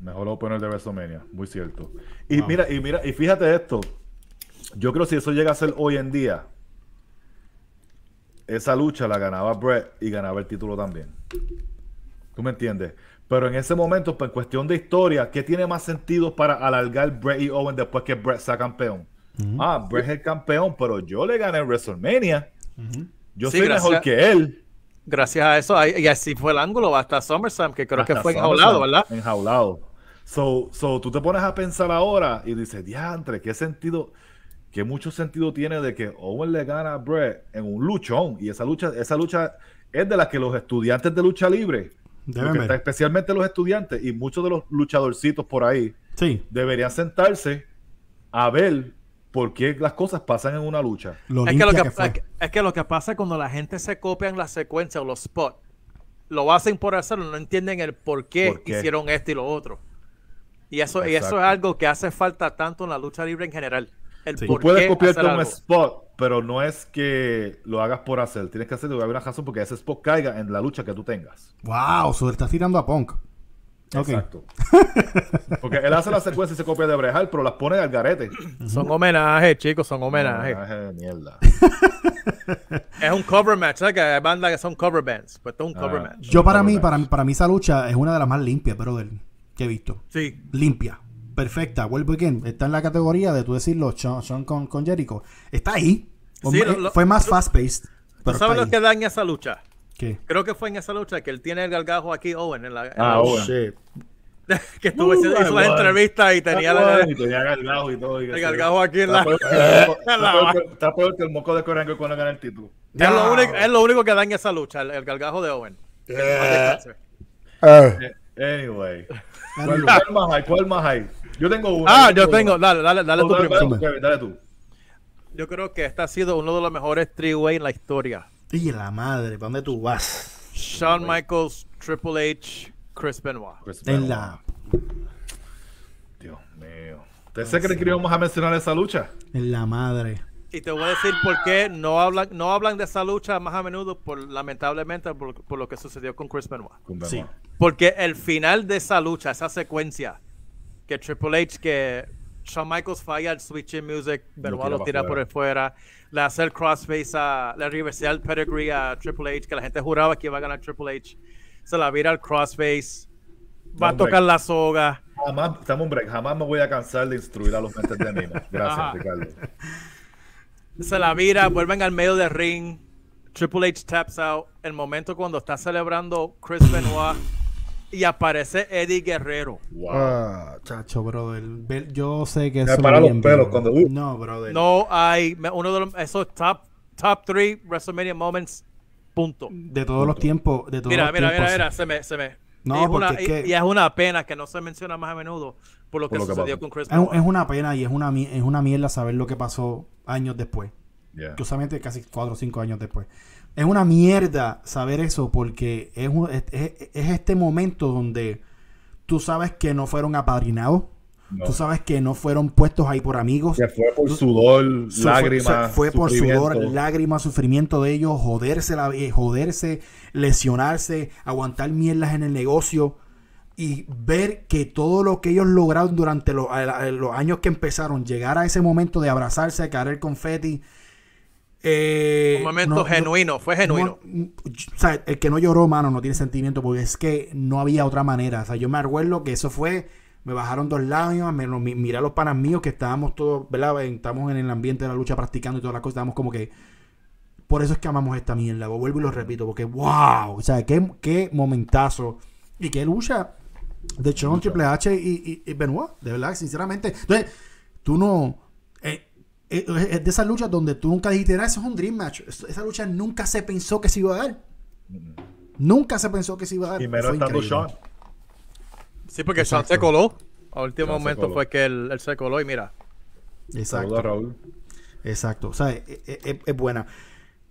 Mejor opener de WrestleMania, muy cierto. Y Wow. mira, y mira, y fíjate esto. Yo creo que si eso llega a ser hoy en día, esa lucha la ganaba Brett y ganaba el título también. ¿Tú me entiendes? Pero en ese momento, pues, en cuestión de historia, ¿qué tiene más sentido para alargar Brett y Owen después que Brett sea campeón? Ah, Brett es el campeón, pero yo le gané en WrestleMania. Yo Sí, soy gracias. mejor que él. Gracias a eso, y así fue el ángulo hasta SummerSlam, que creo que fue SummerSlam, enjaulado, ¿verdad? Enjaulado. So, so, tú te pones a pensar ahora y dices, diantre, ¿qué sentido, qué mucho sentido tiene de que Owen le gana a Brett en un luchón? Y esa lucha, esa lucha es de la que los estudiantes de lucha libre, Deben lo que ver. está- especialmente los estudiantes y muchos de los luchadorcitos por ahí, Sí, deberían sentarse a ver por qué las cosas pasan en una lucha. lo Es que, lo que, que es que- es que lo que pasa es cuando la gente se copia en la secuencia o los spots, lo hacen por hacerlo, no entienden el por qué, ¿Por qué? hicieron esto y lo otro. Y eso, y eso es algo que hace falta tanto en la lucha libre en general. El Sí. Tú por puedes qué copiarte hacer un spot, pero no es que lo hagas por hacer. Tienes que hacerlo, haber una razón porque ese spot caiga en la lucha que tú tengas. Wow, so estás tirando a Punk. Exacto. Porque él hace la secuencia y se copia de Brejal, pero las pone al garete. Son homenajes, chicos, son homenajes. Homenaje de mierda. Es un cover match, ¿sabes? Que hay bandas que son cover bands. Pues esto es un cover Ah. match. Yo para mí, match. para, para mí esa lucha es una de las más limpias, brother, que he visto. Sí. Limpia, perfecta. Vuelvo again. Está en la categoría de tú decirlo, Sean, Sean con, con Jericho. Está ahí. Sí, Hombre, lo- lo- fue más fast-paced. ¿Tú Pero sabes lo que da en esa lucha? ¿Qué? Creo que fue en esa lucha que él tiene el gargajo aquí, Owen, en la, en Ah, la- Owen. Shit. que estuvo Uh, hizo entrevistas y tenía la, Y tenía gargajo y todo. y el gargajo aquí en la... peor que el moco- en la- está peor que- el moco de Corango cuando gana el título. Es lo, único, es lo único que da en esa lucha, el, el gargajo de Owen. Descanse. Eh, Anyway. ¿Cuál, más hay? ¿Cuál más hay? Yo tengo uno. Ah, yo tengo, dale, dale, dale tú primero. dale tú. Yo creo que este ha sido uno de los mejores three-way en la historia. Y la madre, ¿para dónde tú vas? Shawn Michaels, Triple H, Chris Benoit. En la, Dios mío. ¿Ustedes se creen que íbamos a mencionar esa lucha? en la madre. Y te voy a decir por qué no hablan, no hablan de esa lucha más a menudo, por, lamentablemente, por, por lo que sucedió con Chris Benoit. Con Sí. Benoit. Porque el final de esa lucha, esa secuencia, que Triple H, que Shawn Michaels falla el switching music, Benoit tira lo tira por el fuera, le hace el crossface a, le reversea el pedigree a Triple H, que la gente juraba que iba a ganar Triple H, se la vira al crossface, va a tocar la soga. Jamás, estamos break. Jamás me voy a cansar de instruir a los mentes de mí. Gracias, Ajá. Ricardo. se la vira, vuelven al medio del ring. Triple H taps out. El momento cuando está celebrando Chris Benoit y aparece Eddie Guerrero. Wow. Ah, chacho, brother. Yo sé que Me eso para los pelos cuando- uh. No, brother. No hay uno de los, esos top top three WrestleMania moments. Punto. De todos los tiempos. De todos Mira, los mira, mira, tiempos. mira, se me, se me. No, y, es porque una, es que- y, y es una pena que no se menciona más a menudo por lo que Por lo que sucedió con Chris Es, es una pena y es una, es una mierda saber lo que pasó años después. Yeah. Justamente casi 4 o 5 años después. Es una mierda saber eso porque es, un- es, es- es este momento donde tú sabes que no fueron apadrinados. No. Tú sabes que no fueron puestos ahí por amigos. Que fue por sudor, Su- lágrimas. Fue, fue por sufrimiento. sudor, lágrimas, sufrimiento de ellos, joderse, la, eh, joderse, lesionarse, aguantar mierdas en el negocio y ver que todo lo que ellos lograron durante los, los años que empezaron, llegar a ese momento de abrazarse, caer el confeti. Eh, Un momento no- no- genuino, fue genuino. no, o sea, el que no lloró, mano, no tiene sentimiento porque es que no había otra manera. O sea, yo me acuerdo que eso fue, me bajaron dos lágrimas, me, mi- miré a los panas míos que estábamos todos, ¿verdad? Estamos en el ambiente de la lucha practicando y todas las cosas, estábamos como que... Por eso es que amamos esta mierda, vuelvo y lo repito, porque wow, o sea, qué, qué momentazo y qué lucha de Shawn Triple H y, y, y Benoit, de verdad, sinceramente. Entonces, tú no... eh, es de esas luchas donde tú nunca dijiste, "Ah, eso es un Dream Match. Esa lucha nunca se pensó que se iba a dar. Nunca se pensó que se iba a dar. Y menos Fue estando. Sean. Sí, porque Sean se coló. A último Sean momento fue que él, él se coló y mira. Exacto. Raúl. Exacto. O sea, es, es- es- es buena.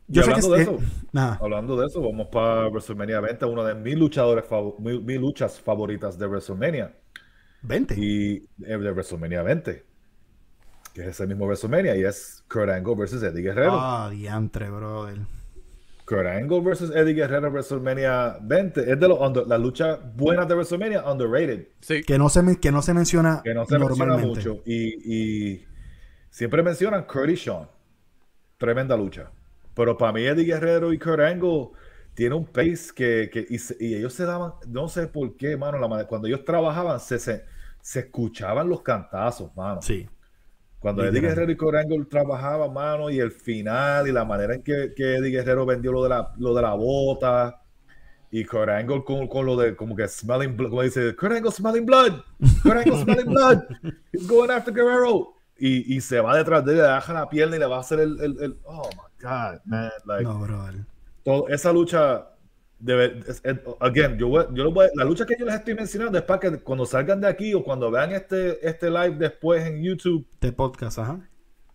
Y Yo sé que hablando de es- eso, eh, nada. hablando de eso, vamos para WrestleMania 20, una de mis luchadores, fav- mi, mi luchas favoritas de WrestleMania. 20. Y eh, de WrestleMania 20. Que es ese mismo WrestleMania. Y es Kurt Angle versus Eddie Guerrero. Ah, diantre, brother. Kurt Angle versus Eddie Guerrero WrestleMania 20. Es de los under- las luchas buenas de WrestleMania, underrated. Sí. Que no se, que no se menciona Que no se menciona mucho. Y, y siempre mencionan Kurt y Sean. Tremenda lucha. Pero para mí Eddie Guerrero y Kurt Angle tiene un pace que, que y, se- y ellos se daban, no sé por qué, mano, la cuando ellos trabajaban se, se, se escuchaban los cantazos, mano. Sí. Cuando Eddie. Guerrero y Kurt Angle trabajaban, mano, y el final y la manera en que, que Eddie Guerrero vendió lo de la, lo de la bota y Kurt Angle con, con lo de como que smelling blood, como dice, Kurt Angle smelling blood, Kurt Angle smelling blood, he's going after Guerrero. Y, y se va detrás de él, le baja la pierna y le va a hacer el, el, el- oh my god, man, like, No, todo- esa lucha debe, again, yo, voy- yo lo voy- la lucha que yo les estoy mencionando es para que cuando salgan de aquí o cuando vean este, este live después en YouTube, Este podcast, ajá.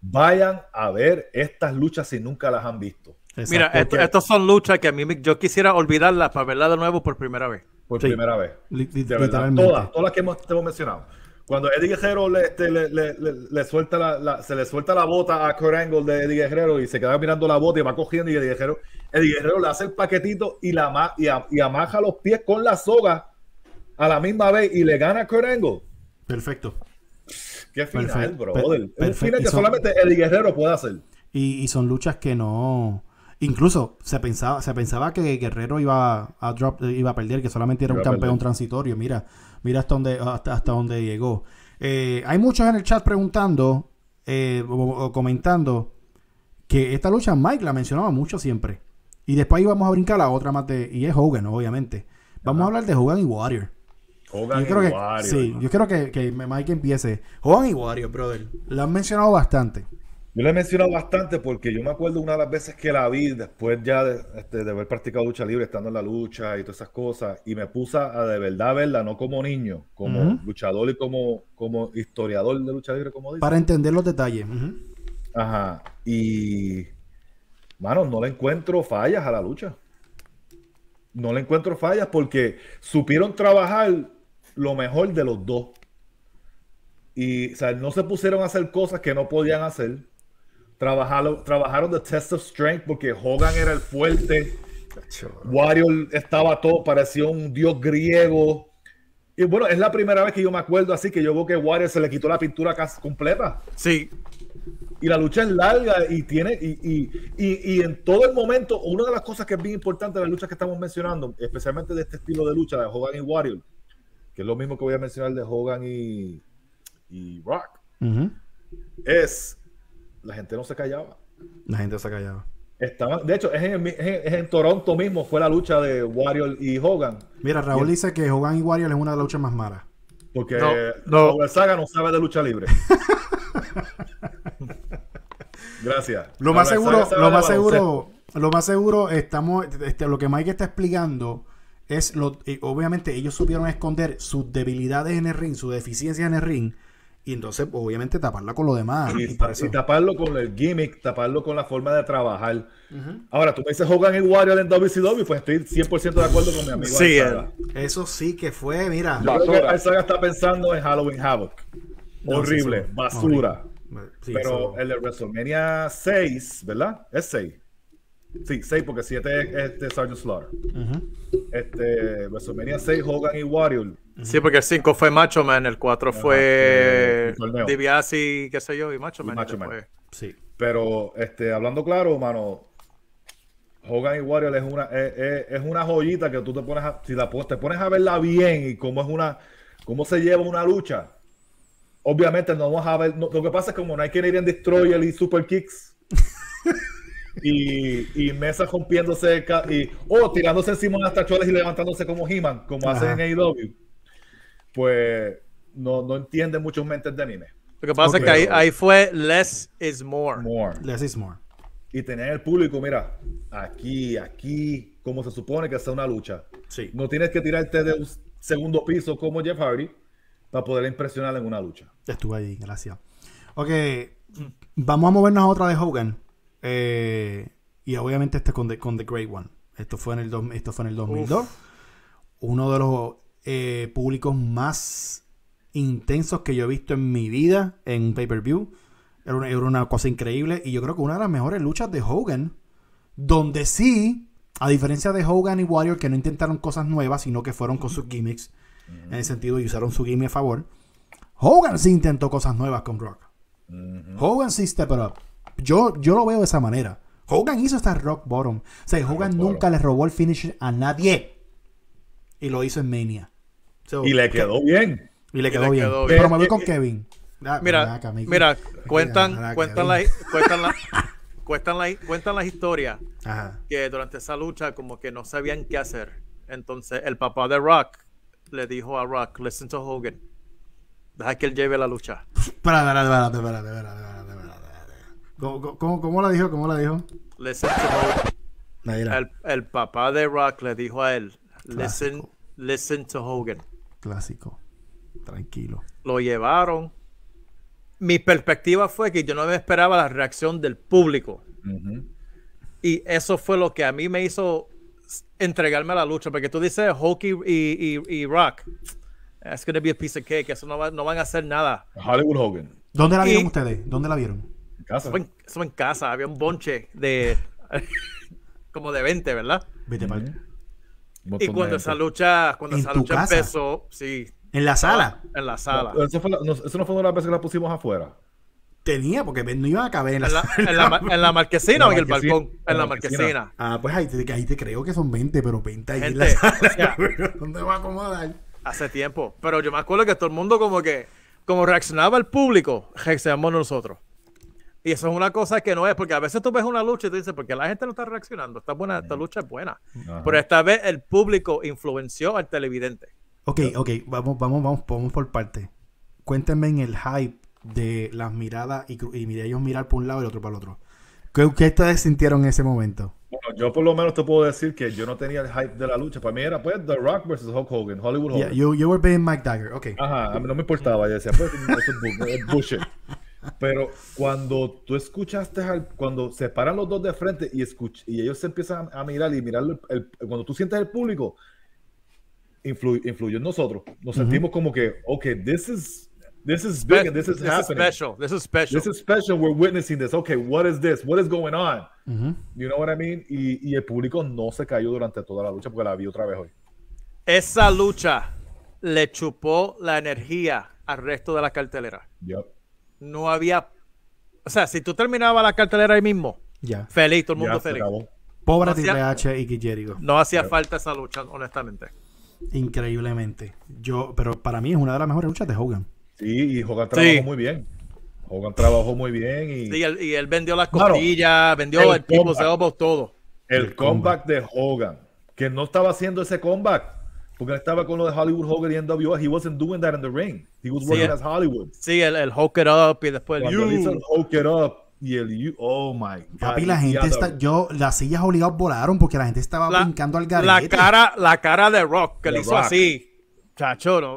vayan a ver estas luchas si nunca las han visto. Exacto. Mira, esto- son luchas que a mí me- yo quisiera olvidarlas para verlas de nuevo por primera vez. Por Sí. primera vez. De verdad, todas, todas las que hemos, te hemos mencionado. Cuando Eddie Guerrero le, este, le, le- le- le suelta la, la- se le suelta la bota a Kurt Angle de Eddie Guerrero y se queda mirando la bota y va cogiendo y Eddie Guerrero, Eddie Guerrero le hace el paquetito y, la, y, a- y amaja los pies con la soga a la misma vez y le gana a Kurt Angle. Perfecto. Qué final, Perfecto, brother. per- un final que son- solamente Eddie Guerrero puede hacer. Y, y son luchas que no. Incluso se pensaba, se pensaba que Guerrero iba a drop, iba a perder, que solamente era un Iba campeón transitorio. Mira, mira hasta dónde, hasta, hasta dónde llegó. Eh, hay muchos en el chat preguntando eh, o, o comentando que esta lucha Mike la mencionaba mucho siempre. Y después íbamos a brincar a la otra más de. Y es Hogan, obviamente. Vamos a hablar de Hogan y Warrior. Hogan Yo creo y que, Warrior, sí, yo creo que, que Mike empiece. Hogan y Warrior, brother. La han mencionado bastante. Yo le he mencionado bastante porque yo me acuerdo una de las veces que la vi después ya de, este, de haber practicado lucha libre, estando en la lucha y todas esas cosas, y me puse a de verdad verla, no como niño, como luchador y como, como historiador de lucha libre, como dice. Para entender los detalles. Ajá. Y, mano, no le encuentro fallas a la lucha. No le encuentro fallas porque supieron trabajar lo mejor de los dos. Y, o sea, no se pusieron a hacer cosas que no podían hacer. Trabajaron, trabajaron the test of strength porque Hogan era el fuerte. Warrior estaba todo, parecía un dios griego. Y bueno, es la primera vez que yo me acuerdo así que yo veo que Warrior se le quitó la pintura casi completa Sí, y la lucha es larga y tiene y, y, y, y en todo el momento una de las cosas que es bien importante de las luchas que estamos mencionando especialmente de este estilo de lucha de Hogan y Warrior que es lo mismo que voy a mencionar de Hogan y, y Rock Ujú. es la gente no se callaba La gente se ha callado. Estaban, de hecho es en, es en- es en Toronto mismo fue la lucha de Warrior y Hogan Mira, Raúl dice que Hogan y Warrior es una de las luchas más malas. porque No, no. Raúl Saga no sabe de lucha libre gracias Lo más Raúl seguro, lo más seguro, lo más seguro estamos, este, lo que Mike está explicando es lo, eh, obviamente ellos supieron esconder sus debilidades en el ring, sus deficiencias en el ring, y entonces obviamente taparla con lo demás. Y, Y y taparlo con el gimmick, taparlo con la forma de trabajar. Ahora, tú me dices Hogan y Warrior en WCW, pues estoy 100% de acuerdo con mi amigo. Sí, Alzaga. eso sí que fue, mira. Yo creo que. Alzaga está pensando en Halloween Havoc. No, Horrible, sí, basura. horrible. Sí, Pero el de WrestleMania 6, ¿verdad? Es 6. Sí, 6 porque 7 es este Sergeant Slaughter. Ujú. Este, WrestleMania 6, Hogan y Warrior. sí, porque el 5 fue Macho Man, el 4 Ajá, fue eh. DiBiase, qué sé yo, y Macho Man. y Macho Man. Sí. Pero este, hablando claro, mano, Hogan y Warrior es una, es, es- es una joyita que tú te pones a, si la, te pones a verla bien y cómo es una, cómo se lleva una lucha. Obviamente no vamos a ver, no- lo que pasa es como no hay Canadian Destroyer y Super Kicks. y, y mesas rompiéndose y o tirándose encima de las tachuelas y levantándose como He-Man, como Ajá. hacen en AEW. Pues no, no entienden muchos mentes de anime. Lo que pasa es que ahí, ahí fue less is more. More. Less is more. y tener el público, mira, aquí, aquí, como se supone que sea una lucha. Sí. No tienes que tirarte de un segundo piso como Jeff Hardy para poder impresionar en una lucha. Estuve ahí, gracias. Ok, vamos a movernos a otra de Hogan. Eh, y obviamente este con The, con The Great One. Esto fue en el, esto fue en el 2002. Uno de los eh, públicos más intensos que yo he visto en mi vida en un pay-per-view. Era una, era una cosa increíble. Y yo creo que una de las mejores luchas de Hogan. Donde sí, a diferencia de Hogan y Warrior, que no intentaron cosas nuevas, sino que fueron con sus gimmicks. En el sentido y usaron su gimmick a favor. Hogan sí intentó cosas nuevas con Rock. Hogan sí step it up. Yo, yo lo veo de esa manera. Hogan hizo hasta rock bottom. O sea, Hogan Rock nunca bottom. le robó el finish a nadie. Y lo hizo en Mania. So, Y le quedó bien. y le y quedó bien. Pero me voy con Kevin. Ah, Mira, acá, mira, cuentan, cuentan, la, cuentan, la, cuentan, la, cuentan las historias Ajá. que durante esa lucha como que no sabían qué hacer. Entonces el papá de Rock le dijo a Rock, listen to Hogan. Deja que él lleve la lucha. Espérate, espérate, espérate, espérate, espérate, espérate, espérate, espérate. ¿Cómo, cómo, cómo la dijo? ¿Cómo la dijo? Listen to Hogan. Ahí era. El, el papá de Rock le dijo a él, listen, Clásico. listen to Hogan. Clásico. Tranquilo. Lo llevaron. Mi perspectiva fue que yo no me esperaba la reacción del público. Y eso fue lo que a mí me hizo entregarme a la lucha. Porque tú dices Hockey y, y, y Rock. It's gonna be a piece of cake. Eso no, va- no van a hacer nada. Hollywood Hogan. ¿Dónde la vieron Y- ustedes? ¿Dónde la vieron? Casa. Eso fue en, eso en casa. Había un bonche de como de 20, ¿verdad? Vete. Un Y cuando esa lucha, cuando ¿En esa tu lucha casa? empezó, sí, En la sala. en la sala. No, eso, fue la- no, eso no fue una de las veces que la pusimos afuera. Tenía, porque no iba a caber en la, En la, sala. en la ma- en la marquesina o en el balcón. En la marquesina. Ah, pues ahí te, ahí te creo que son 20, pero 20 ahí en la sala. o sea- ¿Dónde va a acomodar? Hace tiempo. Pero yo me acuerdo que todo el mundo como que, como reaccionaba el público, reaccionamos nosotros. Y eso es una cosa que no es, porque a veces tú ves una lucha y tú dices, porque la gente no está reaccionando. Está buena, esta lucha es buena. Ajá. Pero esta vez el público influenció al televidente. Ok, ok, vamos, vamos, vamos, vamos por parte. Cuéntenme en el hype de las miradas y, y mira, ellos mirar por un lado y el otro para el otro. ¿Qué, qué ustedes sintieron en ese momento? Bueno, yo por lo menos te puedo decir que yo no tenía el hype de la lucha. Para mí era pues The Rock versus Hulk Hogan, Hollywood Yeah, Hogan. you, you were being Mike Dagger, ok. Ajá, a mí no me importaba. Yo decía, pues eso es bullshit. Pero cuando tú escuchaste, al- cuando se paran los dos de frente y, escuch- y ellos se empiezan a mirar y mirar, el- el- cuando tú sientes el público, influ- influyó en nosotros. Nos sentimos como que, ok, this is, this is big and this is This is happening. special. This is special. This is special. We're witnessing this. Okay, what is this? What is going on? Ujú. You know what I mean? Y, y el público no se cayó durante toda la lucha porque la vi otra vez hoy. Esa lucha le chupó la energía al resto de la cartelera. Yep. No había... O sea, si tú terminabas la cartelera ahí mismo, Ya. feliz, todo el mundo Ya se feliz. Pobre No H y Jericho. No hacía falta esa lucha, honestamente. Increíblemente. Yo, pero para mí es una de las mejores luchas de Hogan. Sí, y Hogan trabajó Sí. muy bien. Hogan trabajó muy bien y Sí, él- y él vendió las Claro. costillas, vendió El el tipo comeback. elbows, todo. el el comeback de Hogan, que no estaba haciendo ese comeback porque él estaba con lo de Hollywood Hogan y NWA. He wasn't doing that in the ring. He was Sí, working eh. as Hollywood. Sí, el, el Hulk it up y después el Cuando él hizo el you. Hulk it up y el you, oh my God. Papi, la gente está. Yo, las sillas obligadas volaron porque la gente estaba La, brincando al la garete. cara, la cara de Rock, que le hizo Rock. así. Chacho, no.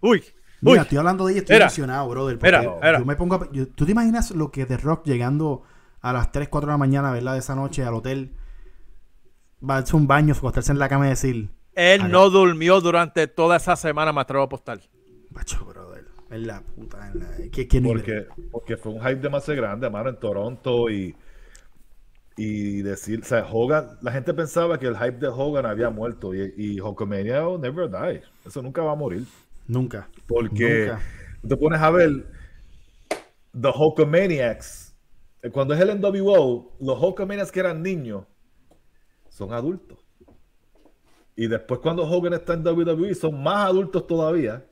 Uy, uy. Mira, estoy hablando de ella, estoy emocionado, brother. Mira, mira. Yo me pongo a- yo- ¿Tú te imaginas lo que The Rock llegando a las 3, 4 de la mañana, ¿verdad? De esa noche al hotel. Va a hacer un baño, acostarse en la cama y decir. Él no durmió durante toda esa semana, me atrevo a apostar. Macho, brother. En la puta. En la, ¿qué, qué? Porque, porque fue un hype demasiado grande, mano, en Toronto y, y decir, o sea, Hogan, la gente pensaba que el hype de Hogan había muerto y, y Hulkamania will never die. Eso nunca va a morir. Nunca. Porque Nunca. te pones a ver The Hulkamaniacs, eh, cuando es el NWO, los Hulkamaniacs que eran niños son adultos. Y después cuando Hogan está en WWE son más adultos todavía.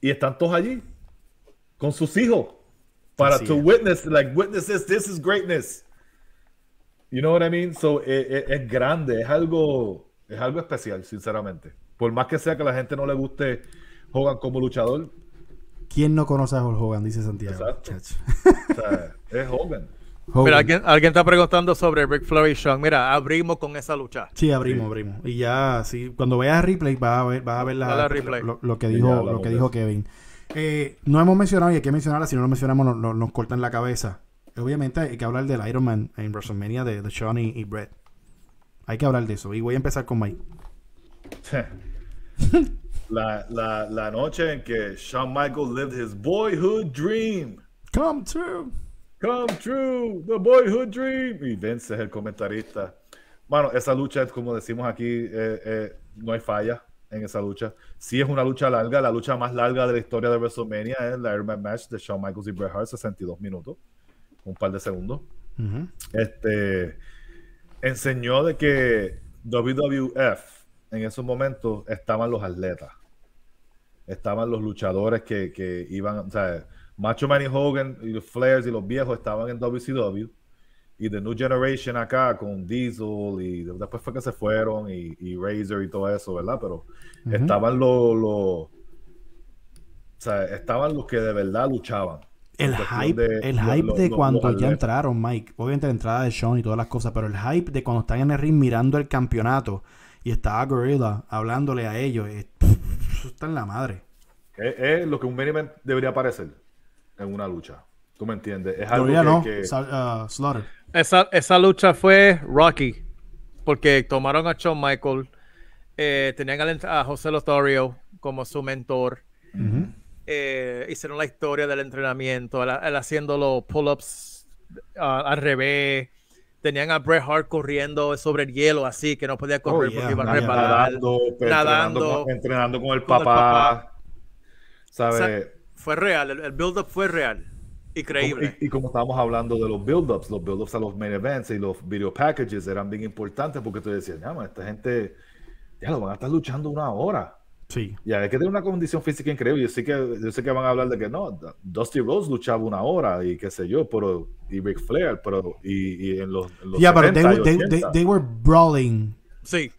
Y están todos allí con sus hijos para Así to es. witness, like witness this, is greatness. You know what I mean? So eh, eh, es grande, es algo, es algo especial, sinceramente. Por más que sea que la gente no le guste Hogan como luchador, ¿Quién no conoce a Hulk Hogan? Dice Santiago. Exacto. Chacho. o sea, es Hogan. Hogan. Mira, alguien, alguien está preguntando sobre Rick Flair y Shawn. Mira, abrimos con esa lucha. Sí, abrimos, abrimos. Y ya, sí, cuando veas el replay, vas a ver, vas a ver la- al replay. Lo, lo que dijo, lo que dijo. Kevin. Eh, no hemos mencionado, y hay que mencionarla, si no lo mencionamos nos, nos- nos cortan la cabeza. Obviamente hay que hablar del Iron Man en WrestleMania de, de Shawn y, y Brett. Hay que hablar de eso. Y voy a empezar con Mike. La, la, la noche en que Shawn Michaels lived his boyhood dream. Come true. Come true, the boyhood dream. Y Vince es el comentarista. Bueno, esa lucha, como decimos aquí, eh, eh, no hay falla en esa lucha. Sí es una lucha larga, la lucha más larga de la historia de WrestleMania es la Iron Man Match de Shawn Michaels y Bret Hart, 62 minutos, un par de segundos. este, enseñó de que WWF en esos momentos estaban los atletas, estaban los luchadores que, que iban, o sea, Macho Man y Hogan y los Flares y los viejos estaban en WCW y The New Generation acá con Diesel y después fue que se fueron y, y Razor y todo eso, ¿verdad? Pero estaban los, los, o sea, estaban los que de verdad luchaban. El hype, el hype de cuando ya entraron, Mike. Obviamente la entrada de Sean y todas las cosas, pero el hype de cuando están en el ring mirando el campeonato y estaba Gorilla hablándole a ellos, eso está en la madre. Es, lo que un main debería parecer en una lucha. ¿Tú me entiendes? Es algo no. que... Uh, Slaughter. Esa, esa lucha fue Rocky, porque tomaron a Shawn Michael, eh, tenían a, José Lotario como su mentor. Eh, hicieron la historia del entrenamiento, él, haciendo los pull-ups al revés. Tenían a Bret Hart corriendo sobre el hielo así, que no podía correr oh, porque iba a reparar. Nadando, Entrenando, con, el papá. Fue real, el, build-up fue real. Increíble. Y, como estábamos hablando de los build-ups, los build-ups a los main events y los video packages eran bien importantes porque tú decías, esta gente ya lo van a estar luchando una hora. Sí. Y hay que tener una condición física increíble. Yo sé que, yo sé que van a hablar de que no, Dusty Rose luchaba una hora y qué sé yo, pero y Ric Flair, pero y, y en los, en los yeah, 70 but they, they, they, were brawling. Sí.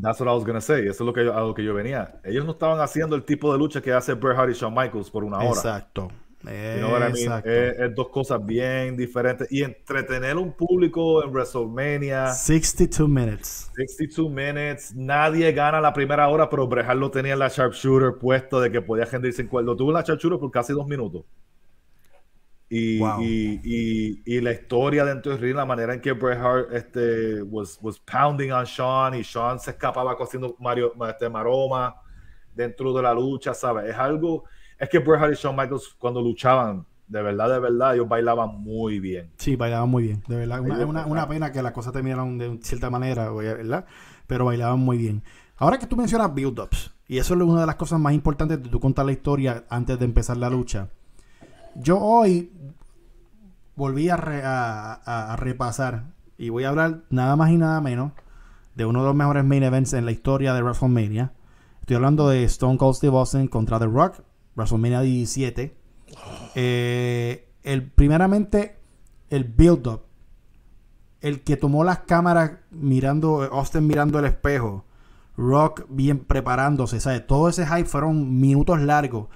That's what I was gonna say. Eso es lo que yo, a lo que yo venía. Ellos no estaban haciendo el tipo de lucha que hace Bret Hart y Shawn Michaels por una hora. Exacto. Es, dos cosas bien diferentes. Y entretener un público en WrestleMania. 62 minutes. 62 minutes. Nadie gana la primera hora, pero Bret lo tenía en la sharpshooter puesto de que podía rendirse en cuerdo. Tuvo en la sharpshooter por casi dos minutos. Y, y, y, la historia dentro del ring, la manera en que Bret Hart este, was, was pounding on Sean y Sean se escapaba cosiendo Mario, este, maroma dentro de la lucha, ¿sabes? Es algo es que Bret Hart y Shawn Michaels cuando luchaban, de verdad, de verdad, ellos bailaban muy bien. Sí, bailaban muy bien, de verdad. Una, una, una pena que las cosas terminaron de cierta manera, ¿verdad? Pero bailaban muy bien. Ahora que tú mencionas build-ups, y eso es una de las cosas más importantes de tú contar la historia antes de empezar la lucha. Yo hoy volví a, a, repasar y voy a hablar nada más y nada menos de uno de los mejores main events en la historia de WrestleMania. Estoy hablando de Stone Cold Steve Austin contra The Rock WrestleMania 17. Eh, el, primeramente, el build-up. El que tomó las cámaras mirando, Austin mirando el espejo. Rock bien preparándose. ¿sabes? Todo ese hype fueron minutos largos.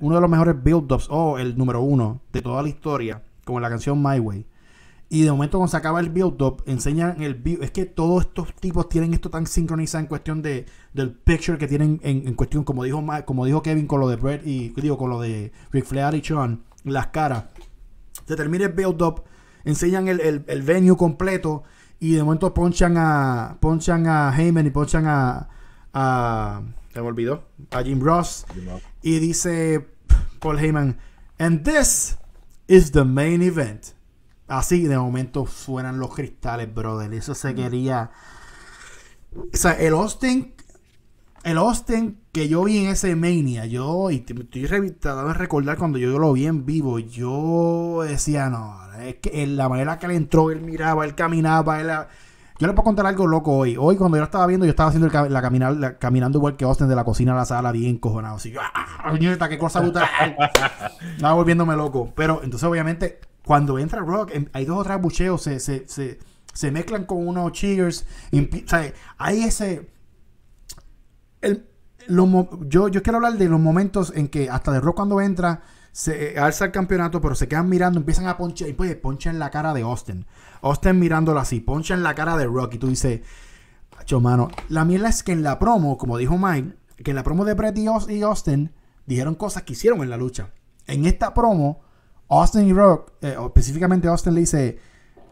Uno de los mejores build-ups, o el número uno de toda la historia, como la canción My Way. Y de momento cuando se acaba el build-up, enseñan el Es que todos estos tipos tienen esto tan sincronizado en cuestión de, del picture que tienen en, cuestión, como dijo, como dijo Kevin con lo de Brett y digo, con lo de Rick Flair y Sean, las caras. Se termina el build-up, enseñan el, el, venue completo y de momento ponchan a, ponchan a Heyman y ponchan a, a... Se me olvidó. A Jim Ross. Y dice Paul Heyman, and this is the main event. Así de momento suenan los cristales, brother. Eso se quería. O sea, el Austin. El Austin que yo vi en ese Mania, yo, y estoy tratando de recordar cuando yo lo vi en vivo, yo decía, no, es que la manera que él entró, él miraba, él caminaba, él. Yo le puedo contar algo loco hoy. Hoy cuando yo lo estaba viendo, yo estaba haciendo la, caminar, caminando igual que Austin de la cocina a la sala, bien cojonado. Así, ¡ah! ¡Qué cosa brutal! Estaba volviéndome loco. Pero entonces, obviamente, cuando entra Rock, em, hay dos o tres bucheos, se, se, se, se mezclan con unos cheers. o sea, hay ese. El, yo, yo quiero hablar de los momentos en que hasta de Rock cuando entra se alza el campeonato, pero se quedan mirando, empiezan a ponchar, y pues ponchan la cara de Austin. Austin mirándolo así, ponchan la cara de Rock y tú dices, mano, la mierda es que en la promo, como dijo Mike, que en la promo de Brett y Austin dijeron cosas que hicieron en la lucha. En esta promo, Austin y Rock, eh, específicamente Austin le dice,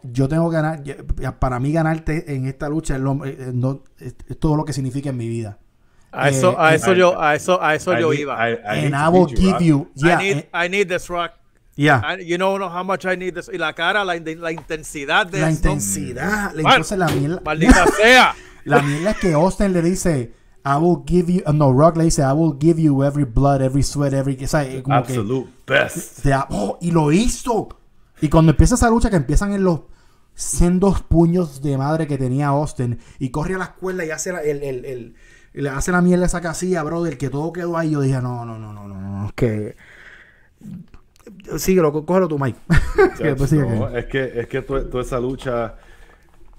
yo tengo que ganar, para mí ganarte en esta lucha es, eh, todo lo que significa en mi vida. A eso, eh, a eso yo, a eso, a eso yo iba. And I will give you, I need, I need this rock. Yeah. you know, how much I need this. Y la cara, la, la intensidad de La intensidad. Entonces la mierda. Maldita sea. La mierda es que Austin le dice, I will give you, uh, no, Rock le dice, I will give you every blood, every sweat, every, como Absolute best. oh, y lo hizo. Y cuando empieza esa lucha, que empiezan en los sendos puños de madre que tenía Austin y corre a la escuela y hace la, el, el, el- le hace la mierda esa casilla, brother, que todo quedó ahí. Yo dije, no, no, no, no, no, no, es que. Síguelo, có- cógelo tú, Mike. Sigue No, que- es que, es que to- toda esa lucha,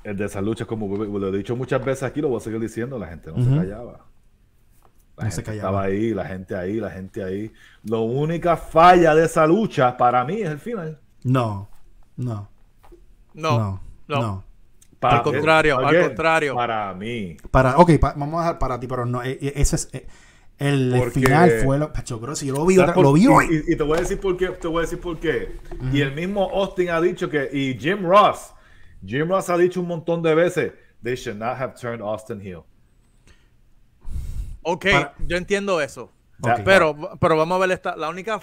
el de esa lucha, como lo he dicho muchas veces aquí, lo voy a seguir diciendo, la gente no se callaba. La No se gente callaba. estaba ahí, la gente ahí, la gente ahí. La única falla de esa lucha para mí es el final. No, no, No, no, no. Al contrario, al contrario. Para mí. Para, ok, pa- vamos a dejar para ti, pero no, eh, eh, ese es. eh, el Porque- final fue lo. Pacho, bro, si yo lo vi, ¿Sabes otra- por- lo vi y- hoy. Y, y te voy a decir por qué. Te voy a decir por qué. Y el mismo Austin ha dicho que. Y Jim Ross. Jim Ross ha dicho un montón de veces. They should not have turned Austin heel. Ok, Para- yo entiendo eso. Pero, pero vamos a ver esta. La única,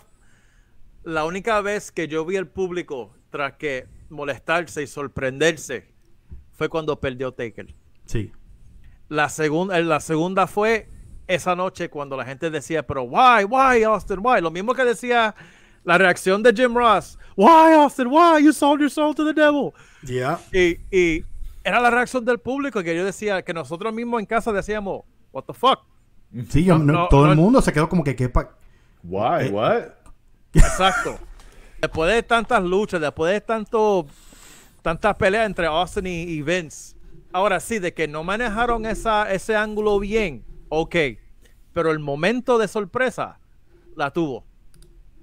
la única vez que yo vi al público tras que molestarse y sorprenderse fue cuando perdió Taker. Sí. La segunda, la segunda fue esa noche cuando la gente decía, pero why, why, Austin, why? Lo mismo que decía la reacción de Jim Ross. Why, Austin, why? You sold your soul to the devil. Ya. Y, y era la reacción del público que yo decía, que nosotros mismos en casa decíamos, what the fuck. Sí, yo- No, no- no, todo no- el mundo se quedó como que. que pa- Why? Eh, What? Exacto. después de tantas luchas, después de tanto, tantas peleas entre Austin y, y Vince. Ahora sí, de que no manejaron esa, ese ángulo bien, ok. Pero el momento de sorpresa la tuvo.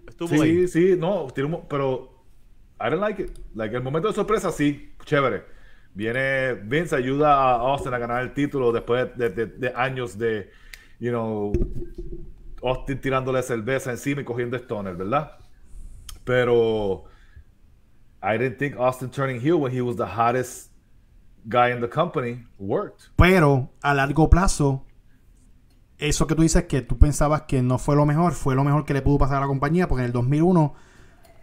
Estuvo Sí, ahí. sí, no, pero I don't like it. Like el momento de sorpresa, sí, chévere. Viene Vince, ayuda a Austin a ganar el título después de, de- de años de, you know, Austin tirándole cerveza encima y cogiendo stoner, ¿verdad? Pero I didn't think Austin turning heel when he was the hottest guy in the company worked. Pero a largo plazo, eso que tú dices que tú pensabas que no fue lo mejor, fue lo mejor que le pudo pasar a la compañía, porque en el 2001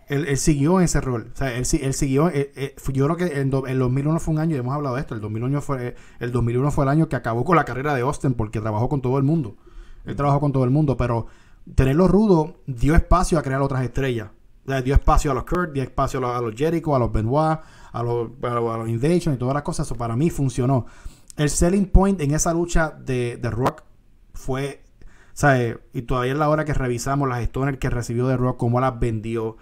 él, él siguió en ese rol. O sea, él, él siguió. eh, eh, yo creo que el, el 2001 fue un año, y hemos hablado de esto. El 2001, fue, el 2001 fue el año que acabó con la carrera de Austin porque trabajó con todo el mundo. Él trabajó con todo el mundo, pero tenerlo rudo dio espacio a crear otras estrellas. Sea, dio espacio a los Kurt, dio espacio a los, a los Jericho, a los Benoit, a los, a los, a los Invasion y todas las cosas. Eso para mí funcionó. El selling point en esa lucha de, de Rock fue, ¿sabes? Y todavía es la hora que revisamos las Stoner que recibió de Rock, cómo las vendió.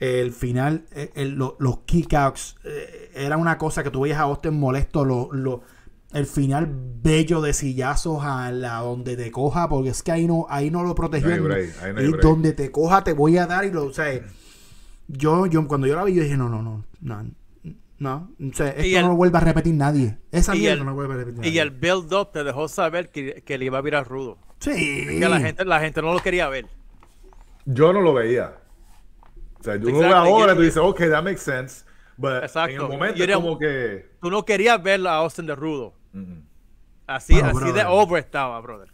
El final, eh, el- lo- los kickouts, eh, era una cosa que tú veías a Austin molesto. Lo, lo- el final bello de sillazos a la donde te coja, porque es que ahí no, ahí no lo protegió. No break, y donde te coja te voy a dar y lo, o sea, yo, yo cuando yo la vi, yo dije, no, no, no, no, no, o sea, esto el- no lo vuelve a repetir nadie. Esa y mierda el- no lo vuelve a repetir nadie. Y el build-up te dejó saber que, que le iba a virar rudo. sí. Que la gente, la gente no lo quería ver. Yo no lo veía. O sea, uno ve Exactly, ahora y yo- tú dices, ok, that makes sense. But en Exacto. el momento Yo era- como que... Tú no querías ver a Austin de rudo. mm, Así, Bueno, así de over estaba, brother.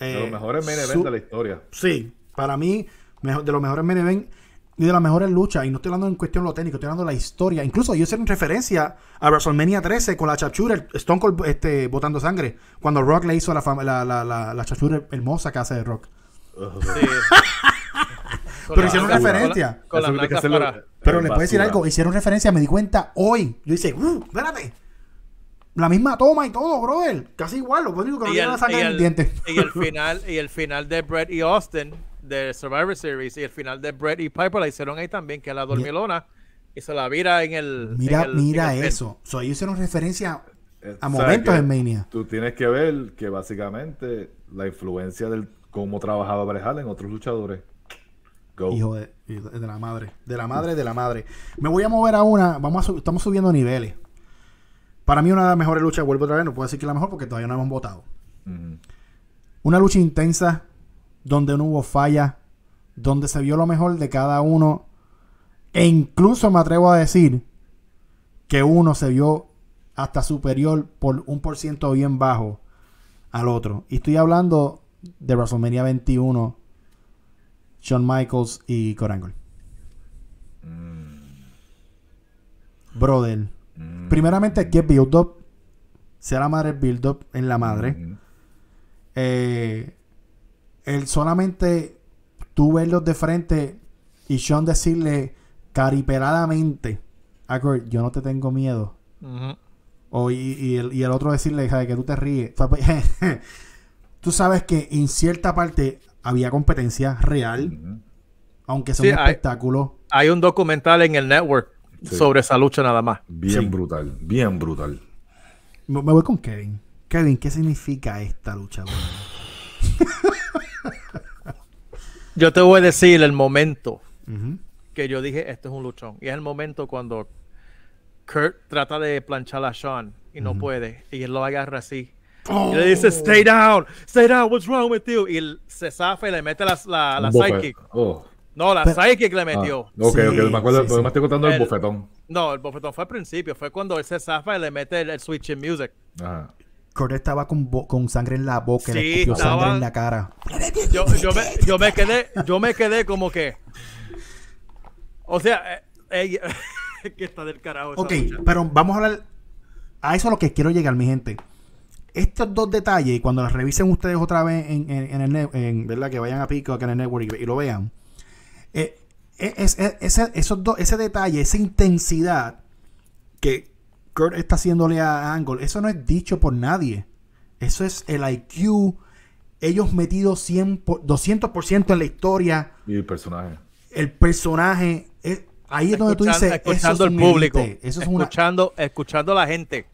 de Eh, los mejores main events su- de la historia. Sí, para mí, mejor, de los mejores main event y de las mejores luchas, y no estoy hablando en cuestión lo técnico, estoy hablando de la historia. Incluso ellos hicieron referencia a WrestleMania 13 con la chachura, el Stone Cold este, botando sangre, cuando Rock le hizo la, la, la, la, la chachura hermosa que hace de Rock. Sí. Pero hicieron referencia. Con, la- Eso con tiene que las hacerlo- para. Pero les puedo decir algo, hicieron referencia, me di cuenta hoy. Yo dice, uh, espérate. La misma toma y todo, brother. Casi igual, lo único que no tiene la sangre en el- el diente. y el final y el final de Brett y Austin de Survivor Series y el final de Brett y Piper la hicieron ahí también que la dormilona y se la vira en el Mira, en el- mira en el- eso. So, ellos hicieron referencia a momentos en Mania. Tú tienes que ver que básicamente la influencia del cómo trabajaba Bret Hart en otros luchadores. Go. Hijo de, de la madre. De la madre, de la madre. Me voy a mover a una. Vamos a estamos subiendo niveles. Para mí, una de las mejores luchas, vuelvo otra vez, no puedo decir que la mejor porque todavía no hemos votado. Una lucha intensa, donde no hubo falla, donde se vio lo mejor de cada uno. E incluso me atrevo a decir que uno se vio hasta superior por un por ciento bien bajo al otro. Y estoy hablando de WrestleMania 21, Shawn Michaels y Kurt Angle. Brother. Mm. Primeramente, que build up. Sea la madre build up en la madre. Ujú. Eh, el solamente tú verlos de frente y Sean decirle caripeladamente a Kurt, yo no te tengo miedo. O y, y el, y el otro decirle, "Javi, que tú te ríes. Pues, tú sabes que en cierta parte había competencia real, aunque sea Sí, un hay- espectáculo. Hay un documental en el network Sí. sobre esa lucha nada más. Bien Sí. brutal, bien brutal. Me, me voy con Kevin. Kevin, ¿qué significa esta lucha? Yo te voy a decir el momento que yo dije, esto es un luchón. Y es el momento cuando Kurt trata de planchar a Sean y no puede. Y él lo agarra así. Y le dice, stay down, stay down, what's wrong with you? Y él se zafa y le mete la, la, la sidekick. Oh. No, la Pero- sidekick le Ah, metió. ok, Sí, ok, me acuerdo, sí, sí. me estoy contando el, El- bofetón. No, el bofetón fue al principio. Fue cuando él se zafa y le mete el, el switch in music. Ajá. Kurt estaba con, con sangre en la boca, y le Sí, escupió sangre en la cara. Yo, yo, me, yo me quedé, yo me quedé como que. O sea, eh, eh, que está del carajo. esa Ok, lucha. pero vamos a hablar. A eso es lo que quiero llegar, mi gente. Estos dos detalles, cuando los revisen ustedes otra vez en, en- en el en, ¿verdad? Que vayan a Pico, que en el network y, y lo vean. eh, es, es- ese, esos dos, ese detalle, esa intensidad que Kurt está haciéndole a Angle, eso no es dicho por nadie. Eso es el IQ. Ellos metidos 100 por- 200% en la historia. Y el personaje. El personaje. es- ahí es donde tú dices. escuchando eso es el público. Eso es una, escuchando, escuchando a la gente.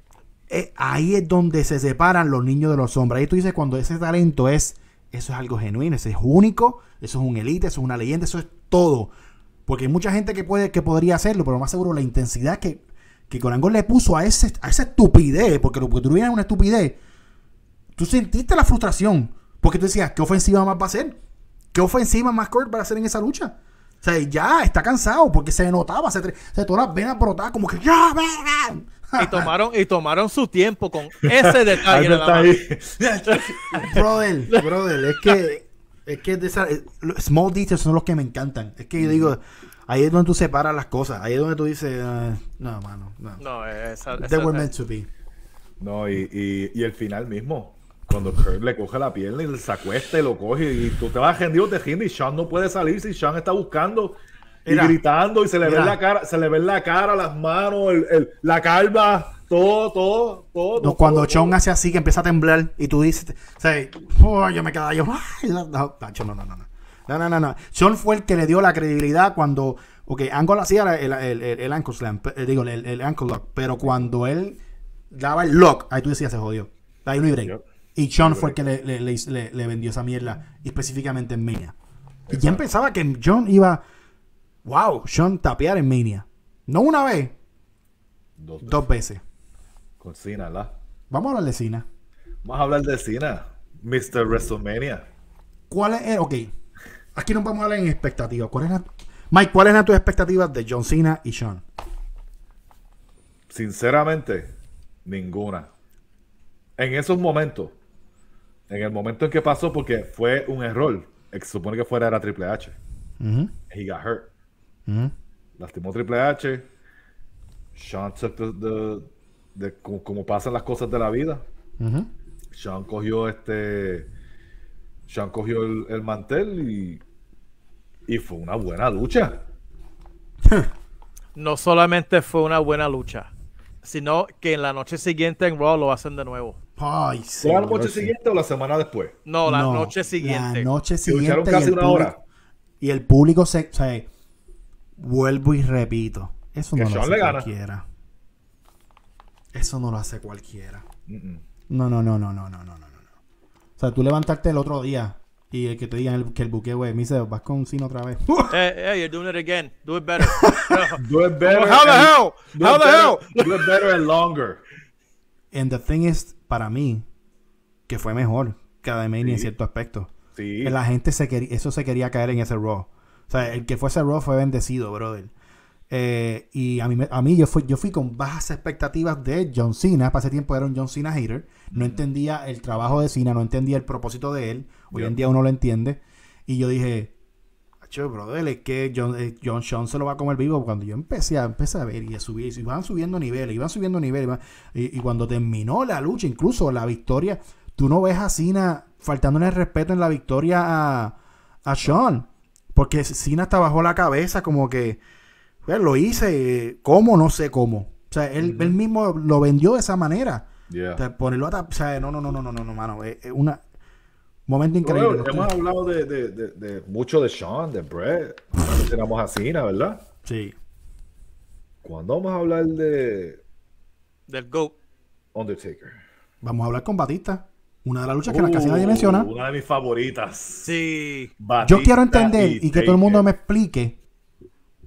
eh, ahí es donde se separan los niños de los hombres. Ahí tú dices cuando ese talento es, eso es algo genuino, eso es único, eso es un elite, eso es una leyenda, eso es todo. Porque hay mucha gente que puede, que podría hacerlo, pero más seguro la intensidad que, que Corango le puso a, ese, a esa estupidez, porque lo que tú vienes una estupidez, tú sentiste la frustración, porque tú decías, ¿qué ofensiva más va a ser? ¿Qué ofensiva más Kurt va a hacer en esa lucha? O sea, ya está cansado porque se notaba, se, todas las venas brotadas como que ya, vengan. Y tomaron, y tomaron su tiempo con ese detalle. Brother, brother, es que es que de esa- los small details son los que me encantan. Es que yo digo, ahí es donde tú separas las cosas, ahí es donde tú dices, ah, no, mano, no. No, esa, esa- They were meant to be. No, y, y, y el final mismo. Cuando Kurt le coge la pierna y se acuesta y lo coge y tú te vas rendido, te rindes y Sean no puede salir si Sean está buscando y Mira, gritando y se le ve mira. la cara, se le ve la cara, las manos, el, el- la calva, todo, todo, todo. No, cuando todo, todo. hace así, que empieza a temblar y tú dices, o sea, oh, yo me quedaba yo, no, no, no, no, no, no, no, no. Sean fue el que le dio la credibilidad cuando, ok, Angle hacía el, el, el, el ankle slam, eh, digo, el, el ankle lock, pero cuando él daba el lock, ahí tú decías, se jodió, ahí no break. Y Sean fue el que le, le, le- le- vendió esa mierda, específicamente en Mania. Y ya pensaba que John iba, wow, Sean tapear en Mania. No una vez, Dos, dos veces. Con Cena, ¿verdad? Vamos a hablar de Cena. Vamos a hablar de Cena, Mr. WrestleMania. ¿Cuál es? eh, ok. Aquí nos vamos a hablar en expectativas. ¿Cuál es la- Mike, ¿cuáles eran tus expectativas de John Cena y Sean? Sinceramente, ninguna. En esos momentos, en el momento en que pasó, porque fue un error, se supone que fuera era Triple H. Ujú, He got hurt. ujú. Lastimó Triple H. Sean took the- the- de, como, como pasan las cosas de la vida. Ujú. Sean cogió este. Sean cogió el, el mantel y. Y fue una buena lucha. No solamente fue una buena lucha, sino que en la noche siguiente en Raw lo hacen de nuevo. Ay, ¿Fue la noche sí. siguiente o la semana después? No, la No, noche siguiente. La noche siguiente. y casi el una público- hora. Y el público se. O sea, vuelvo y repito. Eso Que no lo hace cualquiera. Eso no lo hace cualquiera. No, no, no, no, no, no, no, no. no. O sea, tú levantarte el otro día y el que te digan el- que el buque, güey, me dice, vas con Cena otra vez. Hey, hey, you're doing it again. Do it better. Do it better. How the hell? How the better- hell? Do it better and longer. And the thing is, para mí, que fue mejor que la de Mania en cierto aspecto. Sí. La gente se quería, eso se quería caer en ese Raw. O sea, el que fuese Raw fue bendecido, brother. Eh, y a mí, a mí yo, fui, yo fui con bajas expectativas de John Cena. Para ese tiempo era un John Cena hater. No entendía el trabajo de Cena, no entendía el propósito de él. Hoy en día uno lo entiende. Y yo dije, "Acho, brother, es que John, eh, John Sean se lo va a comer vivo. Cuando yo empecé a, empecé a ver y a subir, y van subiendo niveles, iban subiendo niveles. iban- y, y cuando terminó la lucha, incluso la victoria, tú no ves a Cena faltándole el respeto en la victoria a, a Sean. Porque Cena hasta bajó la cabeza como que, pues, lo hice, ¿cómo? No sé cómo. O sea, él, él mismo lo vendió de esa manera. Yeah. O sea, ponerlo a tap- O sea, no, no, no, no, no, no, no, mano. Es, es una momento increíble. Bueno, hemos hablado de, de, de, de mucho de Sean, de Brett. No mencionamos a Cena, ¿verdad? Sí. Cuando vamos a hablar de Del GOAT. Undertaker. Vamos a hablar con Batista. Una de las luchas que casi nadie menciona. Uh, Una de mis favoritas. Sí. Yo quiero entender Batista y que todo el mundo me explique.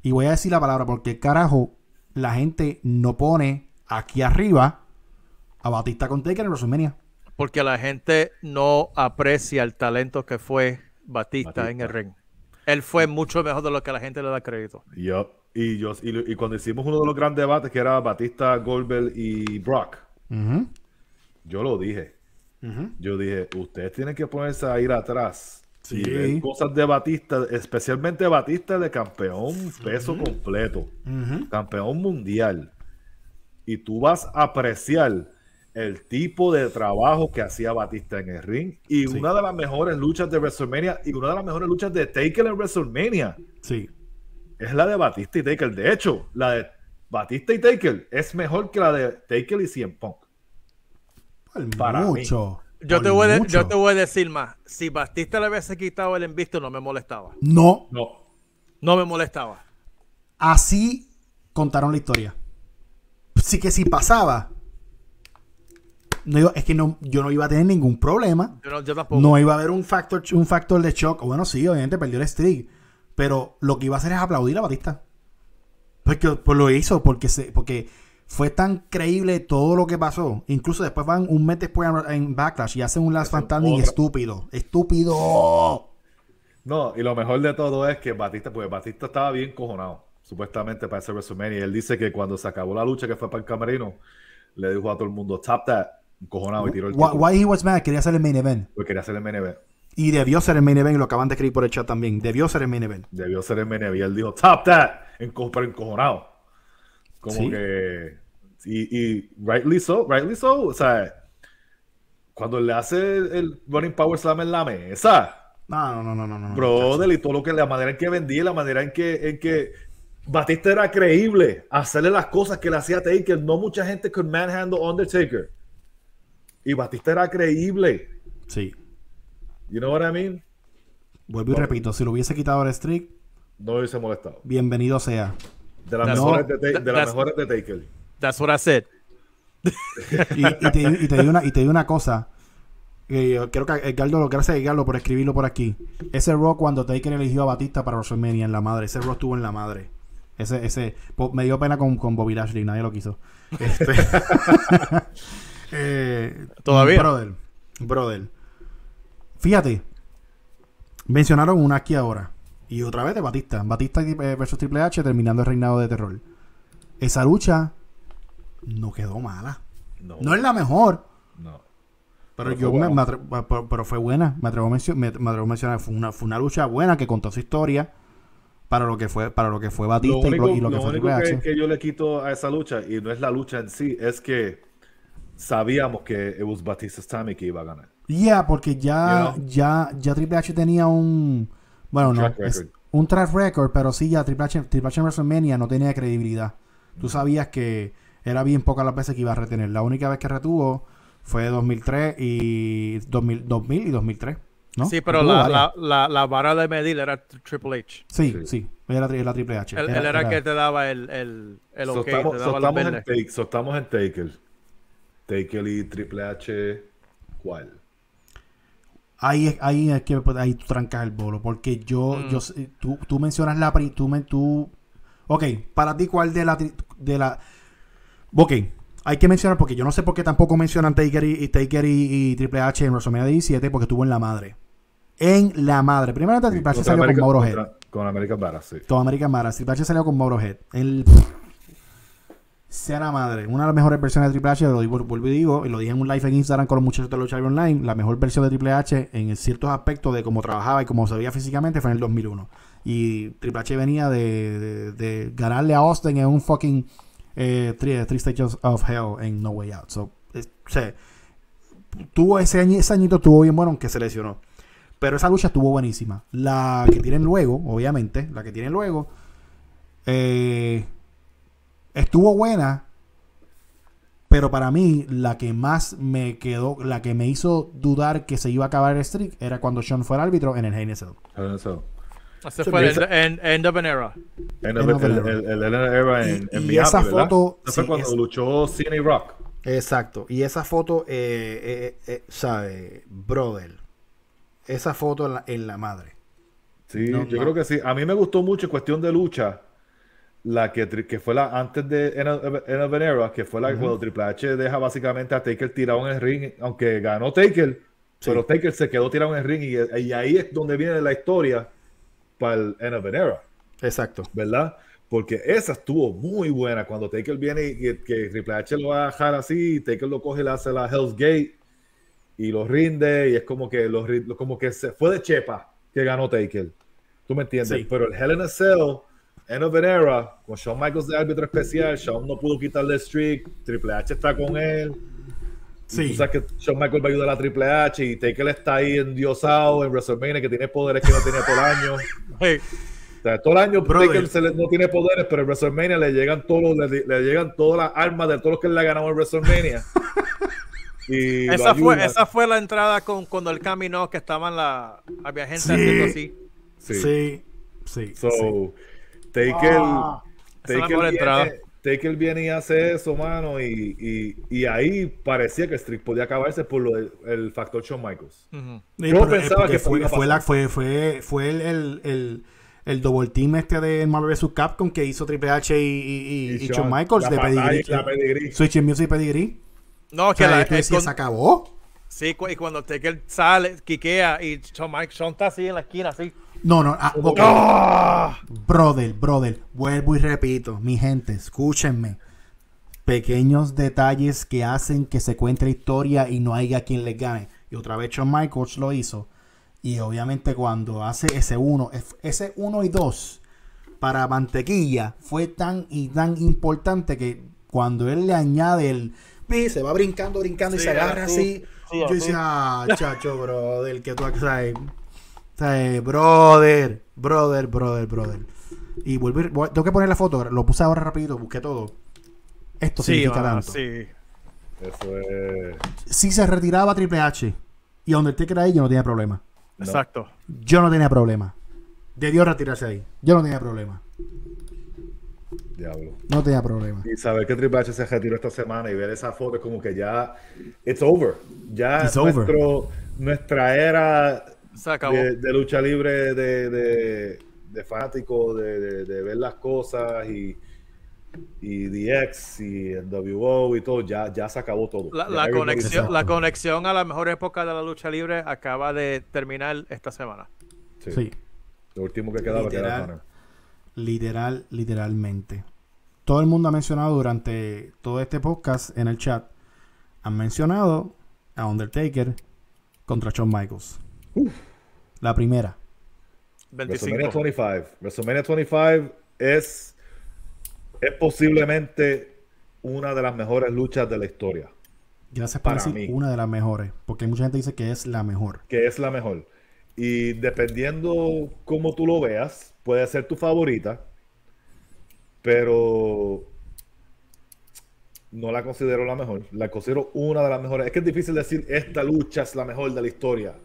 Y voy a decir la palabra porque carajo la gente no pone aquí arriba a Batista con Taker en WrestleMania. Porque la gente no aprecia el talento que fue Batista, Batista. en el ring. Él fue mucho mejor de lo que la gente le da crédito. Yup. Y, yo, y, cuando hicimos uno de los grandes debates, que era Batista, Goldberg y Brock, yo lo dije. Yo dije, ustedes tienen que ponerse a ir atrás Sí. y ver cosas de Batista, especialmente Batista de campeón peso completo, campeón mundial. Y tú vas a apreciar el tipo de trabajo que hacía Batista en el ring y Sí. una de las mejores luchas de WrestleMania y una de las mejores luchas de Taker en WrestleMania Sí. es la de Batista y Taker. De hecho, la de Batista y Taker es mejor que la de Taker y CM Punk. Para mí. Yo te, voy de- yo te voy a decir más. Si Batista le hubiese quitado el invisto, no me molestaba. No, No, No me molestaba. así contaron la historia. Sí que si pasaba, no iba- es que no, yo no iba a tener ningún problema. Yo, no- yo tampoco. No iba a haber un factor, un factor de shock. Bueno, sí, obviamente perdió el streak. Pero lo que iba a hacer es aplaudir a Batista. Porque pues lo hizo, porque se, porque fue tan creíble todo lo que pasó. Incluso después van un mes después en- Backlash y hacen un Last Hacen Fantastic estúpido. Estúpido. no, y lo mejor de todo es que Batista, pues Batista estaba bien cojonado, supuestamente para ese WrestleMania. Y él dice que cuando se acabó la lucha que fue para el camerino, le dijo a todo el mundo, tap that, cojonado, y tiró el Why, título. why he was mad, quería ser el main event. Porque quería hacer el MNB. Y debió ser el main event, y lo acaban de escribir por el chat también. Debió ser el main event. Debió ser el MNB. Y él dijo, tap that, enco- pero encojonado. Como Sí. que. Y, y rightly so, rightly so. O sea, cuando le hace el, Running Power Slam en la mesa. No, no, no, no, no. no. Brother, y todo lo que la manera en que vendía, la manera en que, en que Batista era creíble, hacerle las cosas que le hacía Taker. No mucha gente could manhandle Undertaker. Y Batista era creíble. Sí. You know what I mean? Vuelvo y repito, si lo hubiese quitado el streak, No hubiese molestado. bienbiendo sea. De las That's mejores what- de, Ta- de, las that's- mejores de Taker. That's what I said. Y, y te, y te digo una, y te digo una cosa. que yo creo que Edgardo, lo gracias a Edgardo por escribirlo por aquí. Ese Raw cuando Taker eligió a Batista para WrestleMania en la madre. Ese Raw estuvo en la madre. Ese, ese, me dio pena con, con Bobby Lashley, nadie lo quiso. Este, eh, Todavía. Brother, brother. Fíjate. Mencionaron una aquí ahora. Y otra vez de Batista. Batista eh, versus Triple H terminando el reinado de terror. Esa lucha no quedó mala. No, No es la mejor, no. pero, Pero yo fue me, buena. me atre- pero, pero fue buena. Me atrevo a, mencio- me- me atrevo a mencionar, fue una, fue una lucha buena que contó su historia para lo que fue, para lo que fue Lo Batista y lo, y lo que fue único Triple que, H. que yo le quito a esa lucha, y no es la lucha en sí, es que sabíamos que it was Batista's time y que iba a ganar. Ya, porque ya, You know? ya, ya Triple H tenía un bueno, Un no, track es- un track record, pero sí ya Triple H, Triple H en WrestleMania no tenía credibilidad. Tú sabías que era bien pocas las veces que iba a retener. La única vez que retuvo fue 2003 y 2000, 2000 y 2003, ¿no? Sí, pero la, la, la, la vara de medir era Triple H. Sí, Sí. sí, era, era Triple H. Él, era el que te daba el, el, el So ok, estamos, te so daba en take, so estamos en Taker. Taker y Triple H, ¿cuál? Ahí es, ahí es que ahí tú trancas el bolo. Porque yo, Mm. yo tú, tú mencionas la pri- tú, tú Ok, para ti, ¿cuál de la de la Ok, hay que mencionar, porque yo no sé por qué tampoco mencionan Taker y, y Taker y, y Triple H en WrestleMania 17, porque estuvo en la madre. En la madre. Primero Triple H salió con Mauro Head. Con American Badass, sí. Todo American Mara. Triple H salió con Mauro Head. El... Sea la madre. Una de las mejores versiones de Triple H, lo digo, vuelvo y digo, y lo dije en un live en Instagram con los muchachos de Libre Online, la mejor versión de Triple H en ciertos aspectos de cómo trabajaba y cómo se veía físicamente fue en el 2001. Y Triple H venía de, de- ganarle a Austin en un fucking eh, three, three Stages of Hell en No Way Out. Tuvo ese, añi- ese añito estuvo bien bueno aunque se lesionó. Pero esa lucha estuvo buenísima. La que tienen luego, obviamente, la que tienen luego, eh, estuvo buena, Pero para mí, la que más me quedó, la que me hizo dudar que se iba a acabar el streak era cuando Sean fue el árbitro en el Hell in a Cell. Hell in a Cell. Ese fue el end, end- end of an era. En En el, el- el, el, el Hell in a Era en, Y- en y Miami, esa ¿verdad? foto, Ese fue cuando es- luchó CNA Rock. Exacto. Y esa foto, eh, eh, eh, ¿sabe? Brother. Esa foto en la, en la madre. Sí, No, yo no. creo que sí. A mí me gustó mucho en cuestión de lucha, la que, que fue la antes de of an Era, que fue la cuando Triple H deja básicamente a Taker tirado en el ring, aunque ganó Taker, pero Taker se quedó tirado en el ring y, y ahí es donde viene la historia para el End of an Era, Exacto. ¿verdad? Porque esa estuvo muy buena cuando Taker viene y que, que Triple H lo va a dejar así, y Taker lo coge y le hace la Hell's Gate y lo rinde y es como que, los, como que se fue de chepa que ganó Taker. ¿Tú me entiendes? Sí. Pero el Hell in a Cell, End of an Era, con Shawn Michaels de árbitro especial, Shawn no pudo quitarle el streak, Triple H está con él. Sí. Tú sabes que Shawn Michaels va a ayudar a Triple H y Taker está ahí endiosado en WrestleMania que tiene poderes que no tenía todo el año. Hey, O sea, todo el año. Taker se le- no tiene poderes, pero en WrestleMania le llegan todos los- le, le llegan todas las armas de todos los que le ha ganado en WrestleMania. y esa, fue, esa fue la entrada con, cuando él caminó, que estaban la, había gente Sí. haciendo así. Sí. Sí, sí. So, sí. Taker, Ah. Es Taker, viene, Taker viene y hace eso, mano, y, y, y ahí parecía que el streak podía acabarse por lo el factor Shawn Michaels. Yo eh, pensaba que fue, fue, la, fue, fue, fue el, el, el, el double team este de Marvel vs. Capcom que hizo Triple H y, y, y- y Shawn Michaels la de Pedigree. Switch Music Pedigree. No, O que sea, la, tú eh, decías, con- se acabó. sí, cu- y cuando Taker sale, quiquea y Shawn, Mike, Shawn está así en la esquina, así. No, no, ah, ok. ¡Ah! Brother, brother, vuelvo y repito, mi gente, escúchenme. Pequeños detalles que hacen que se cuente la historia y no haya quien les gane. Y otra vez Shawn Michaels lo hizo. Y obviamente cuando hace ese uno, ese uno y dos para Mantequilla fue tan y tan importante que cuando él le añade el pi, se va brincando, brincando y se agarra así. así. Sí, yo decía, ah, chacho, brother, que tú sabes. Sabes, brother, brother, brother, brother. Y volver, tengo que poner la foto, lo puse ahora rapidito, busqué todo. Esto Sí, significa mano, tanto. sí. Eso es. Si se retiraba Triple H y Undertaker ahí, yo no tenía problema. Exacto. Yo no tenía problema. Debió retirarse ahí. Yo no tenía problema. Diablo. No tenía problema. Y saber que Triple H se retiró esta semana y ver esa foto es como que ya. It's over. Ya It's over. nuestro, nuestra era Se acabó. de, de lucha libre de, de, de fanático, de, de- de ver las cosas y, y DX y el WO y todo, ya, ya se acabó todo. La, conexión, la conexión a la mejor época de la lucha libre acaba de terminar esta semana. Sí. Sí, Lo último que quedaba que era Literal. Conor. literal, literalmente. Todo el mundo ha mencionado durante todo este podcast en el chat, han mencionado a Undertaker contra Shawn Michaels. La primera. WrestleMania 25. 25. WrestleMania 25 es, es posiblemente una de las mejores luchas de la historia. Gracias por Para decir mí. una de las mejores, porque mucha gente dice que es la mejor. que es la mejor. Y dependiendo cómo tú lo veas, puede ser tu favorita, pero no la considero la mejor. La considero una de las mejores. Es que es difícil decir esta lucha es la mejor de la historia.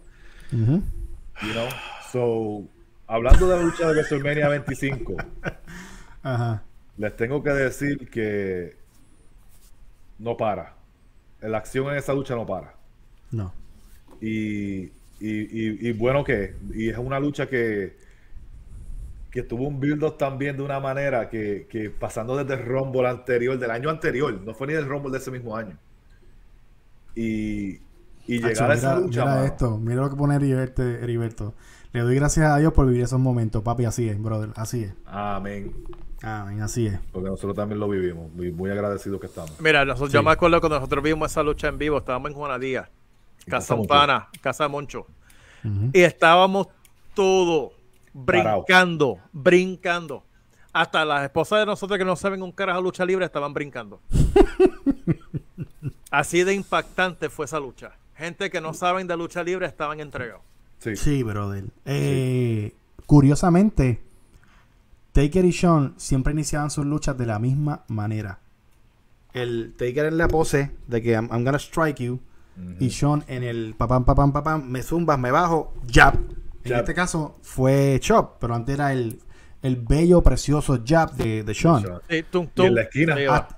You know? So, hablando de la lucha de WrestleMania 25, Ajá. les tengo que decir que no para. La acción en esa lucha no para. No. Y, y, y- y bueno que y es una lucha que que tuvo un build-up también de una manera que, que pasando desde el Rumble anterior, del año anterior, no fue ni del Rumble de ese mismo año. Y, y Acho, llegar a esa mira, lucha, mira mano, esto, mira lo que pone Heriberto, Heriberto. Le doy gracias a Dios por vivir esos momentos, papi, así es, brother, así es. amén, Amén, así es. porque nosotros también lo vivimos, muy, muy agradecidos que estamos. Mira, nosotros- yo me acuerdo cuando nosotros vimos esa lucha en vivo, estábamos en Juanadía, Casa Moncho. Umpana, Casa Moncho. Y estábamos todos brincando, brincando. Hasta las esposas de nosotros que no saben un carajo lucha libre estaban brincando. Así de impactante fue esa lucha. Gente que no saben de lucha libre estaban entregados. Sí, Sí, brother. Eh, Curiosamente, Taker y Sean siempre iniciaban sus luchas de la misma manera. el Taker en la pose de que I'm, I'm gonna strike you. Y Sean en el papam, papam, papam, me zumbas, me bajo, jab. En Jab. este caso fue chop, pero antes era el, el bello, precioso jab de, de Sean. Sí, tum, Y tum, en la esquina.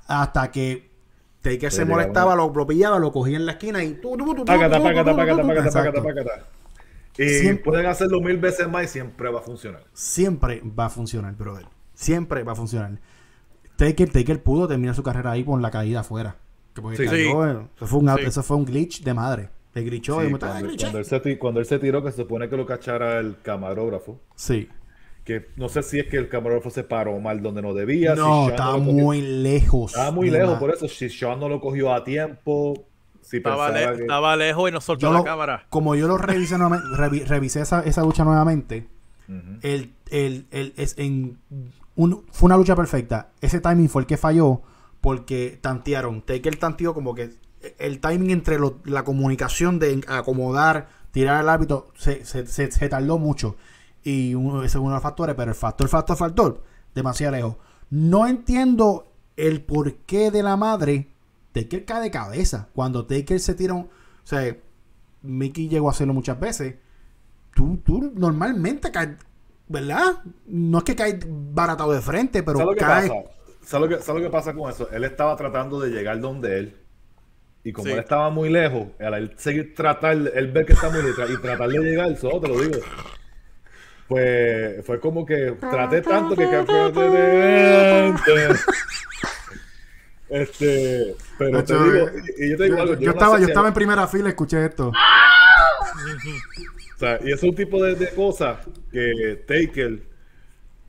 hasta que Taker se molestaba, lo, lo pillaba, lo cogía en la esquina y... tu, tu, tu, tu, Págata, págata, tu, págata, tu, págata, Exacto. págata, págata. Y Siempre- pueden hacerlo mil veces más y siempre va a funcionar. Siempre va a funcionar, brother. Siempre va a funcionar. Taker, Taker pudo terminar su carrera ahí con la caída afuera. Que Sí. cayó, eh, eso, fue un, Sí. eso fue un glitch de madre. Le glitchó Sí, y me cuando, él se, cuando él se tiró, que se supone que lo cachara el camarógrafo. Sí. Que no sé si es que el camarógrafo se paró mal donde no debía. si No, Sean estaba cogió- muy lejos. Estaba muy lejos, la- por eso. Si Sean no lo cogió a tiempo, si Estaba, le- que- estaba lejos y nos soltó Yo la lo- cámara. como yo lo revisé nuevamente, revi- revisé esa, esa lucha nuevamente, el, el, el- es en un- fue una lucha perfecta. Ese timing fue el que falló porque tantearon. Taker tanteó como que el timing entre lo- la comunicación de acomodar, tirar al árbitro, se, se, se- se tardó mucho. Y uno, ese es uno de los factores, pero el factor, factor, factor, demasiado lejos. No entiendo el porqué de la madre. Taker cae de cabeza. Cuando Taker se tira un... O sea, Mickey llegó a hacerlo muchas veces tú, tú normalmente caes, ¿verdad? No es que caes baratado de frente, pero ¿Sabes lo que caes. pasa? ¿Sabes lo que, sabes lo que pasa con eso? Él estaba tratando de llegar donde él. Y como Sí. él estaba muy lejos, al él seguir tratar, él ver que está muy lejos y tratar de llegar, solo te lo digo. Pues fue como que traté tanto que Este, pero te Yo, digo, eh, y, y yo te digo Yo, algo, yo no estaba, yo estaba en primera fila, escuché esto. O sea, y es un tipo de, de cosas que Taker,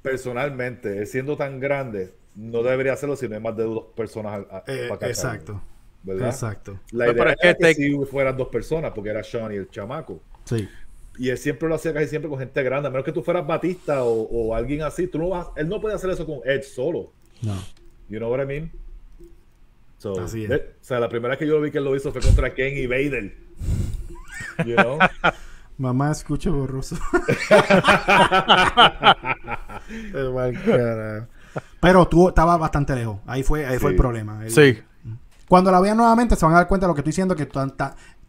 personalmente, él siendo tan grande, no debería hacerlo si no hay más de dos personas al- a- Eh, para exacto. ¿verdad? Exacto. La idea pero es era que que, si fueran dos personas, porque era Sean y el chamaco. Sí. Y él siempre lo hacía casi siempre con gente grande, a menos que tú fueras Batista o, o alguien así. Tú no vas, él no puede hacer eso con Edge solo. No. You know what I mean? So, Así es. eh, O sea, la primera vez que yo lo vi que él lo hizo fue contra Ken y Vader. You know? Mamá, escucho borroso. Pero tú estabas bastante lejos. Ahí fue, ahí fue el problema. El- Sí. Cuando la vean nuevamente se van a dar cuenta de lo que estoy diciendo, que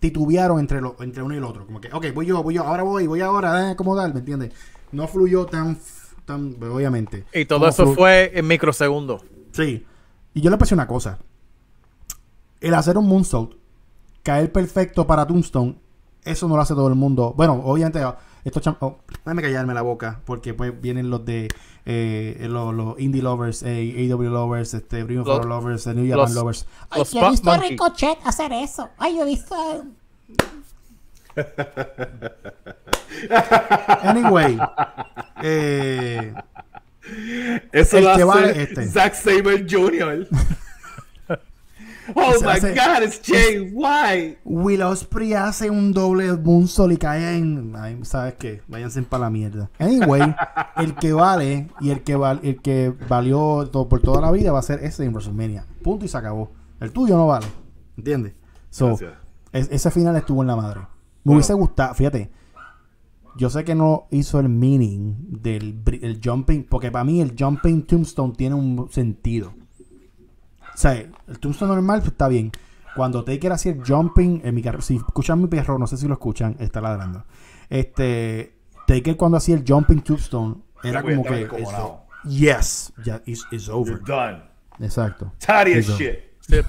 titubearon entre, lo, entre uno y el otro. Como que, ok, voy yo, voy yo, ahora voy, voy ahora, eh, acomodar, ¿me entiendes? No fluyó tan, tan obviamente. Y todo Como eso flu- fue en microsegundos. Sí. Y yo le pensé una cosa. El hacer un moonsault, caer perfecto para Tombstone, eso no lo hace todo el mundo. Bueno, obviamente, estos cham- oh, déjame callarme la boca, porque pues vienen los de eh, los, los indie lovers, eh, AW lovers, este, Ring of Los- Honor lovers, eh, New los- Japan lovers. Ay, Los yo he visto a. Ricochet hacer eso. Ay, yo he visto a... Anyway, eh, Eso El lo que hace vale este. Zack Saber Jr. oh Se my hace- God, it's Jay White. Will Ospreay hace un doble moonsault y cae en. Ay, ¿Sabes qué? Váyanse para la mierda. Anyway, el que vale y el que, val- el que valió to- por toda la vida va a ser ese en WrestleMania. Punto y se acabó. El tuyo no vale. ¿Entiendes? So, es- ese final estuvo en la madre. Me hubiese gustado, fíjate. Yo sé que no hizo el meaning del el jumping, porque para mí el jumping tombstone tiene un sentido. O sea, el tombstone normal pues, está bien. Cuando Taker hacía el jumping, en mi carro, si escuchan mi perro, no sé si lo escuchan, está ladrando. Este, Taker cuando hacía el jumping tombstone, era como que. eso- yes, ya, it's, it's over. You're done. Exacto. Tidy as Eso. shit. Sí, el,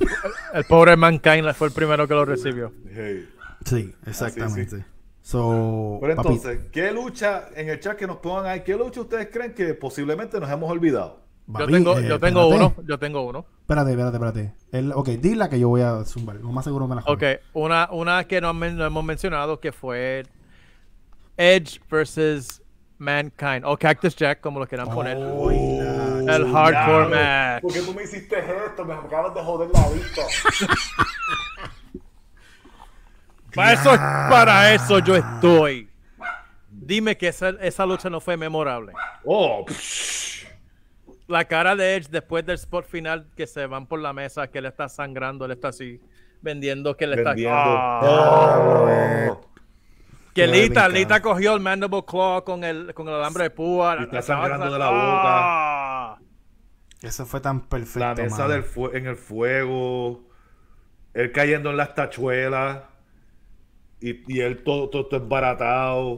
el pobre Mankind fue el primero que lo recibió. Hey. Sí, exactamente. sí. So, Pero papi, entonces, ¿qué lucha en el chat que nos pongan ahí? ¿Qué lucha ustedes creen que posiblemente nos hemos olvidado? Yo papi, tengo, eh, yo tengo espérate. uno, yo tengo uno. Espérate, espérate, espérate. El, ok, dila que yo voy a zumbar. Lo más seguro me la jodo. Ok, una, una que no, hemos mencionado que fue Edge versus Mankind. O Cactus Jack, como lo quieran poner. el hardcore match. ¿Por qué tú me hiciste esto? Me acabas de joder la vista. Para eso, para eso yo estoy. Dime que esa, esa lucha no fue memorable. Oh, psh. La cara de Edge después del spot final que se van por la mesa, que él está sangrando, él está así vendiendo que él está. vendiendo. Ah. Oh. Que Lita. Lita cogió el mandible claw con el, con el alambre de púa. Y está sangrando de la Ah. Eso fue tan perfecto. La mesa del fue- en el fuego, él cayendo en las tachuelas y, y él todo, todo, todo embaratado.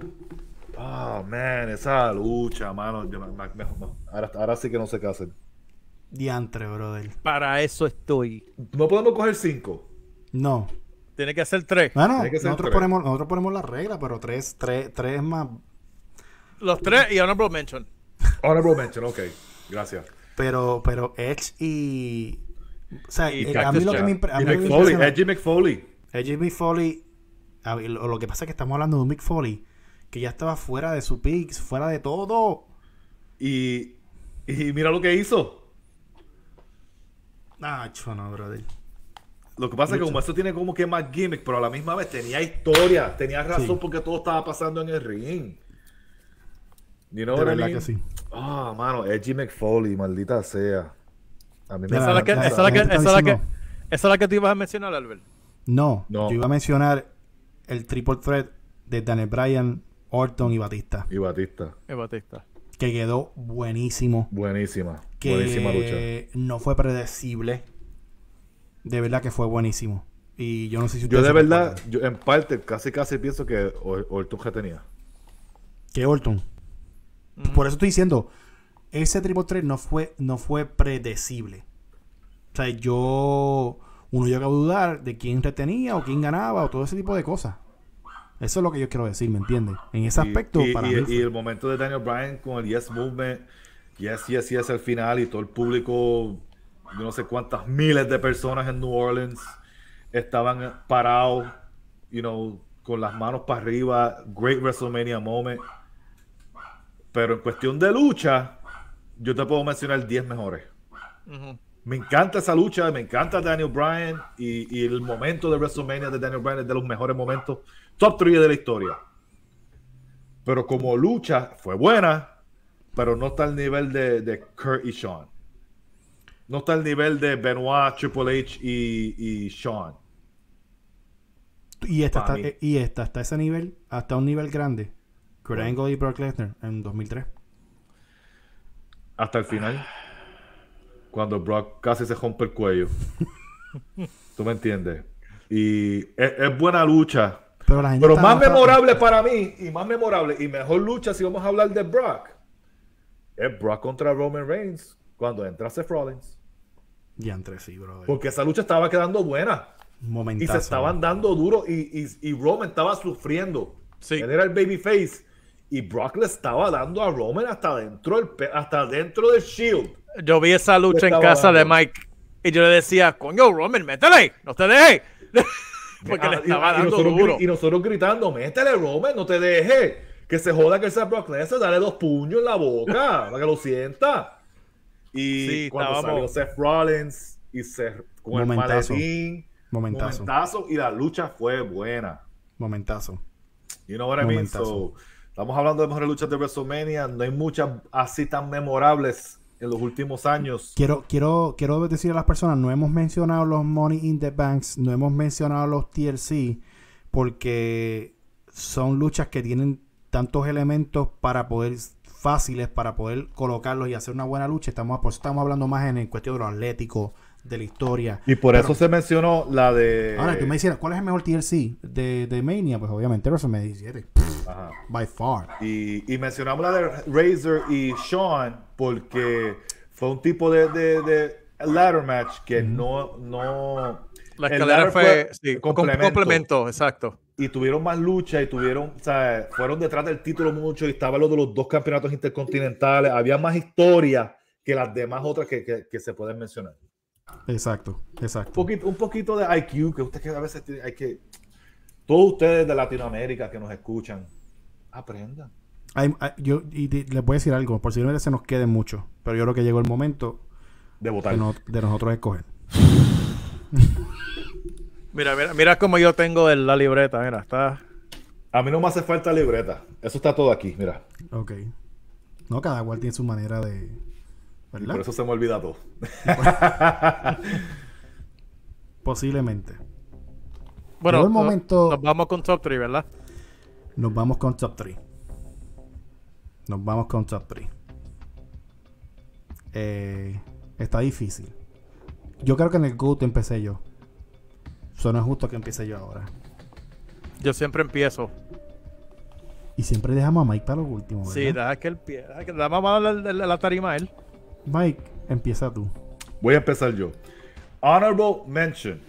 Oh, man, esa lucha, mano. yo me- me-. Ahora, ahora sí que no sé qué hacer. Diantre, brother. Para eso estoy. No podemos coger cinco. No. Tiene que ser tres. Bueno, Tiene que ser nosotros tres. ponemos, nosotros ponemos la regla, pero tres, tres, tres es más. Los tres y honorable mention. Honorable mention, ok. Gracias. Pero, pero Edge y. O sea, Y eh, a Cactus mí lo que me, impre- a Y me McFoley, McFoley. Edge y Mick Foley. a ver, lo, lo que pasa es que estamos hablando de un Mick Foley que ya estaba fuera de su pick, fuera de todo. Y, y mira lo que hizo. Ah, no, brother. Lo que pasa es que como eso tiene como que más gimmick, pero a la misma vez tenía historia, tenía razón Sí. porque todo estaba pasando en el ring. You know De verdad mean? que sí. Ah, mano, Edgy McFoley, maldita sea. A mí me Mira, Esa es la que, la- esa es la que, tú ibas a mencionar, Albert. No, No. yo iba a mencionar el triple threat de Daniel Bryan, Orton y Batista, Y Batista. El Batista. Que quedó buenísimo. Buenísima. que Buenísima lucha. no fue predecible. De verdad que fue buenísimo. Y yo no sé si Yo de verdad, yo en parte casi casi pienso que Or- Orton ya tenía. Que Orton. Por eso estoy diciendo, ese triple threat no fue, no fue predecible. O sea, yo... Uno llega a dudar de quién retenía o quién ganaba o todo ese tipo de cosas. Eso es lo que yo quiero decir, ¿me entiendes? En ese Y- aspecto, y, para y- mí y fue- el momento de Daniel Bryan con el Yes Movement, Yes, Yes, Yes al final y todo el público, yo no sé cuántas miles de personas en New Orleans estaban parados, you know, con las manos para arriba, great WrestleMania moment. Pero en cuestión de lucha, yo te puedo mencionar 10 mejores. Ujú. Me encanta esa lucha, me encanta Daniel Bryan y, y el momento de WrestleMania de Daniel Bryan es de los mejores momentos, top 3 de la historia. Pero como lucha fue buena, pero no está al nivel de, de Kurt y Sean. No está al nivel de Benoit, Triple H y, y Sean. Y esta, está, y esta hasta ese nivel, hasta un nivel grande. Kurt Angle y Brock Lesnar en 2003. Hasta el final. Cuando Brock casi se rompe el cuello. ¿Tú me entiendes? Y es, es buena lucha. Pero la gente Pero estaba- más memorable para mí, y más memorable, y mejor lucha si vamos a hablar de Brock, es Brock contra Roman Reigns cuando entra Seth Rollins. Diantre, sí, brother. Porque esa lucha estaba quedando buena. Un Y momentazo. se estaban dando duro y, y, y Roman estaba sufriendo. Sí. Él era el babyface. Y Brock le estaba dando a Roman hasta dentro pe- hasta dentro del Shield. Yo vi esa lucha en casa de. Mike y yo le decía, coño, Roman, métele, no te dejes. Porque le Ah, y- estaba y dando nosotros, duro. y nosotros gritando, métele Roman, no te dejes. Que se joda que sea Brock Lesnar, dale dos puños en la boca para que lo sienta. Y Sí, cuando estábamos- salió Seth Rollins y Seth con el Momentazo. maletín, Momentazo. momentazo, y la lucha fue buena. Momentazo. You know what I mean? Momentazo. So, estamos hablando de mejores luchas de WrestleMania. No hay muchas así tan memorables en los últimos años. Quiero, quiero, quiero decir a las personas, no hemos mencionado los Money in the Banks, no hemos mencionado los TLC, porque son luchas que tienen tantos elementos para poder fáciles para poder colocarlos y hacer una buena lucha. Estamos, por eso estamos hablando más en, el cuestión de lo atlético, de la historia. Y por eso se mencionó la de. Ahora, tú me decías, ¿cuál es el mejor TLC de, de Mania? Pues obviamente WrestleMania 17. Ajá. By far. Y, y mencionamos la de Razor y Sean porque fue un tipo de, de, de ladder match que no, no. La escalera ladder fue, sí, complemento. complemento. exacto. Y tuvieron más lucha y tuvieron, o sea, fueron detrás del título mucho y estaba lo de los dos campeonatos intercontinentales. Había más historia que las demás otras que, que, que se pueden mencionar. Exacto, Un exacto. poquito, un poquito de IQ que usted que a veces tiene- hay que. Todos ustedes de Latinoamérica que nos escuchan, aprendan. Hay- hay- yo y te- les voy a decir algo, por si no se nos quede mucho, pero yo creo que llegó el momento De votar. de, no- de nosotros escoger. Mira, mira, mira cómo yo tengo el- la libreta, mira, está... A mí no me hace falta libreta. Eso está todo aquí, mira. Ok. No, cada cual tiene su manera de. ¿Verdad? Por eso se me olvida todo. Posiblemente. Bueno, Llegó el momento- nos vamos con top 3, ¿verdad? Nos vamos con top 3. Nos vamos con top 3. Eh, Está difícil. Yo creo que en el GOAT empecé yo. Eso no es justo que empiece yo ahora. Yo siempre empiezo. Y siempre dejamos a Mike para lo último, ¿verdad? Sí, deja que él vamos a darle la tarima a él. Mike, empieza tú. Voy a empezar yo. Honorable mention.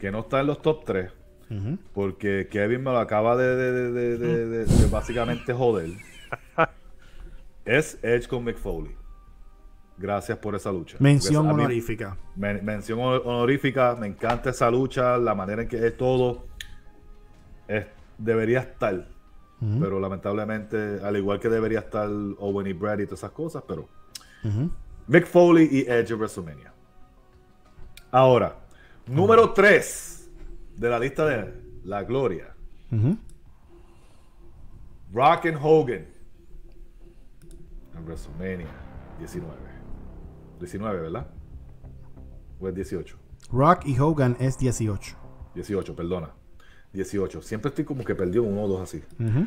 Que no está en los top 3. Ujú. Porque Kevin me lo acaba de, de- de- de- de- de- de básicamente joder. Es Edge con Mick Foley. Gracias por esa lucha. Mención mí- honorífica. Men- mención honor- honorífica. Me encanta esa lucha, la manera en que es todo. Es- debería estar. Pero lamentablemente, al igual que debería estar Owen y Brad y todas esas cosas, pero Ujú. Mick Foley y Edge en WrestleMania. Ahora, número 3 de la lista de la gloria. Ujú. Rock and Hogan en WrestleMania 19. 19, ¿verdad? O es 18. Rock y Hogan es 18. 18, perdona. 18. Siempre estoy como que perdido uno o dos así. Ujú.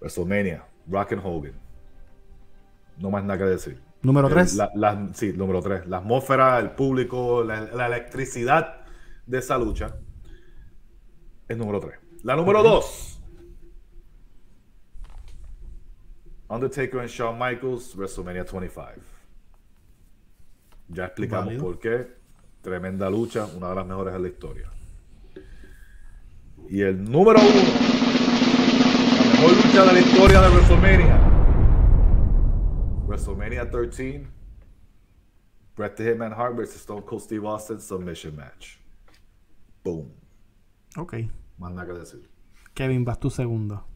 WrestleMania, Rock and Hogan. No más nada que decir. Número El- 3. la- la- sí, número 3. La atmósfera, el público, la, la electricidad de esa lucha. Es número 3. La número 2. Undertaker and Shawn Michaels, WrestleMania 25. Ya explicamos Válido. por qué. Tremenda lucha, una de las mejores en la historia. Y el número 1. La mejor lucha de la historia de WrestleMania. WrestleMania 13. Bret the Hitman Hart vs. Stone Cold Steve Austin Submission Match. Boom. Ok. Más nada que decir. Kevin, vas tú segundo.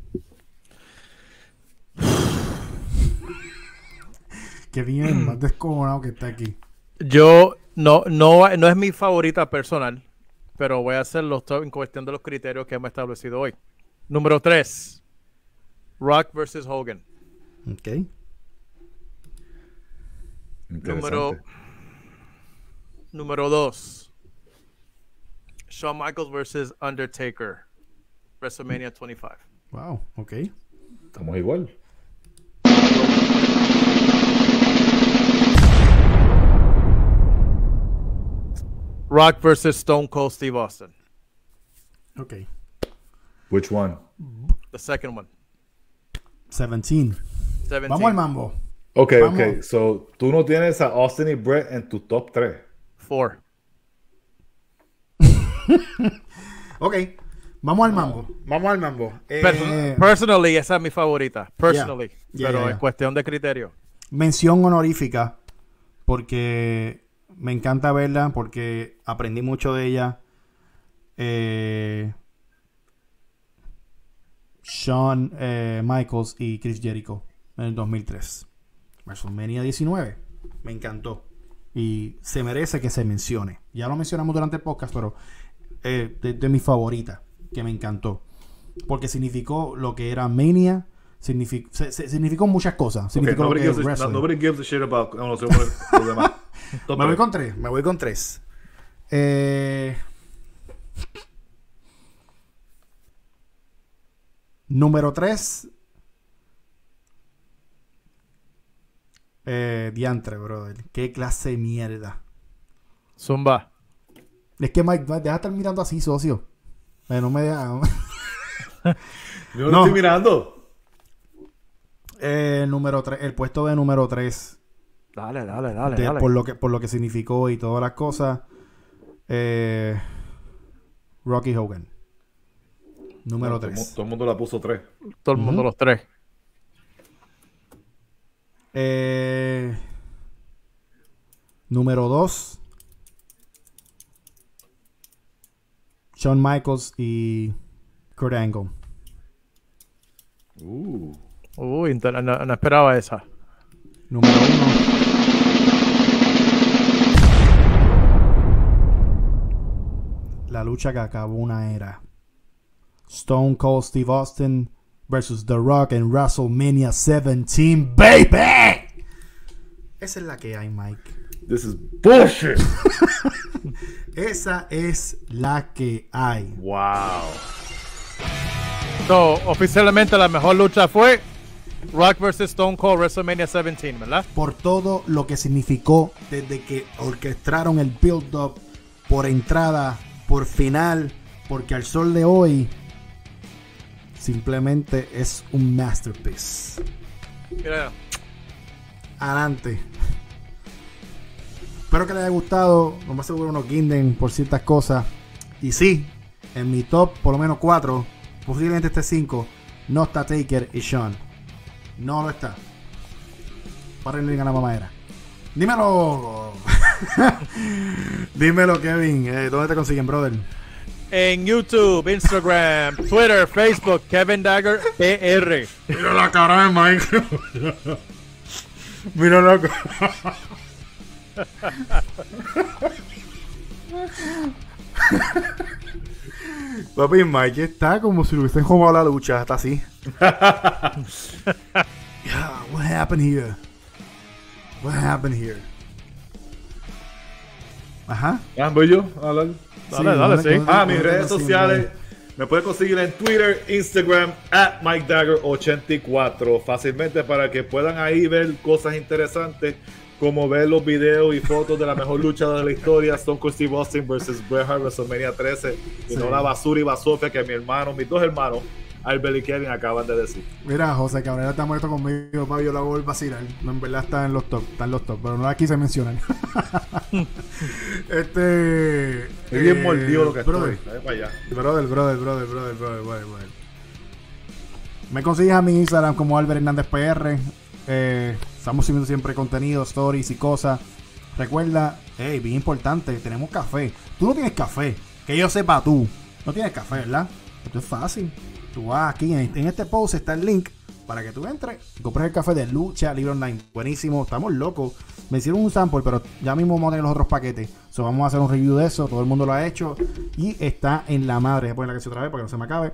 Kevin es el más descojonado que está aquí. Yo no, no, no es mi favorita personal, pero voy a hacerlo todo en cuestión de los criterios que hemos establecido hoy. Número 3. Rock versus Hogan. Ok. Número número 2. Shawn Michaels versus Undertaker. WrestleMania 25. Wow. Ok. Estamos igual. Rock versus Stone Cold Steve Austin. Ok. Which one? The second one. 17. 17. Vamos al mambo. Ok, Vamos. ok. So, tú no tienes a Austin y Brett en tu top 3. Four. Ok. Vamos al mambo. Vamos al mambo. Eh, Perso- personally, esa es mi favorita. Personally. Yeah, pero yeah, en cuestión de criterio. mención honorífica porque me encanta verla porque aprendí mucho de ella. Eh, Shawn eh, Michaels y Chris Jericho en el 2003. WrestleMania 19. Me encantó. Y se merece que se mencione. Ya lo mencionamos durante el podcast, pero eh, de, de mi favorita, que me encantó. Porque significó lo que era Mania. signific- se- se- significó muchas cosas. Okay, Significó lo nobody, que es gives a, wrestling. no- nobody gives a shit about no, no, según los demás. Top Me voy tres. con tres, me voy con tres. Eh, número tres. Eh, diantre, brother. Qué clase de mierda. Zumba. Es que Mike, deja de estar mirando así, socio. Eh, no me deja. Yo no, No. estoy mirando. Eh, número tres, el puesto de número tres. Dale, dale, dale, de- dale. por, lo que, por lo que significó y todas las cosas. Eh, Rocky Hogan. Número No, todo, el mu- 3. todo el mundo la puso 3. Todo el mundo, los tres. Eh, número 2. Shawn Michaels y Kurt Angle. Uh. Uy, no, no esperaba esa. Número 1. La lucha que acabó una era. Stone Cold Steve Austin versus The Rock en WrestleMania 17, baby. Esa es la que hay, Mike. This is bullshit. Esa es la que hay. wow. So, oficialmente la mejor lucha fue Rock vs. Stone Cold WrestleMania 17, ¿verdad? por todo lo que significó desde que orquestaron el build-up por entrada, por final, porque al sol de hoy simplemente es un masterpiece. Mira, Adelante. Espero que les haya gustado. No me aseguro unos Ginden por ciertas cosas. Y sí, en mi top, por lo menos 4, posiblemente este 5, no está Taker y Sean. No lo está. Para el a la mamadera. Dímelo. Dímelo, Kevin. Eh, ¿Dónde te consiguen, brother? en YouTube, Instagram, Twitter, Facebook, Kevin Dagger PR. Mira la cara de Mike. Mira la cara. Papi, Mike está como si lo hubiesen jugado la lucha, está así. yeah, what happened here? What happened here? Ajá. Ah, voy yo a hablar. Dale, dale, sí. Ah, mis redes sociales. Me pueden conseguir en Twitter, Instagram, at MikeDagger84. Fácilmente para que puedan ahí ver cosas interesantes, como ver los videos y fotos de la mejor lucha de la historia, Stone Cold Steve Austin versus Bret Hart WrestleMania 13. Y Sí. no la basura y basofia que mi hermano, mis dos hermanos, Albert y Kevin, acaban de decir. Mira, José Cabrera está muerto conmigo, papi. Yo la voy a vacilar. No, en verdad está en los top, está en los top, pero no la quise mencionar. este. Bien eh, mordido lo que brother, estoy. Para allá. Brother, brother, brother, brother, brother, brother, brother. Me consigues a mi Instagram como Albert Hernández PR. Eh, estamos subiendo siempre contenido, stories y cosas. Recuerda, hey, bien importante, tenemos café. Tú no tienes café, que yo sepa tú. No tienes café, ¿verdad? Esto es fácil. Tú vas aquí, en, este post está el link para que tú entres y compres el café de Lucha Libre Online. Buenísimo, estamos locos. Me hicieron un sample, pero ya mismo vamos a tener los otros paquetes. So, vamos a hacer un review de eso, todo el mundo lo ha hecho. Y está en la madre. Voy a poner la canción otra vez para que no se me acabe.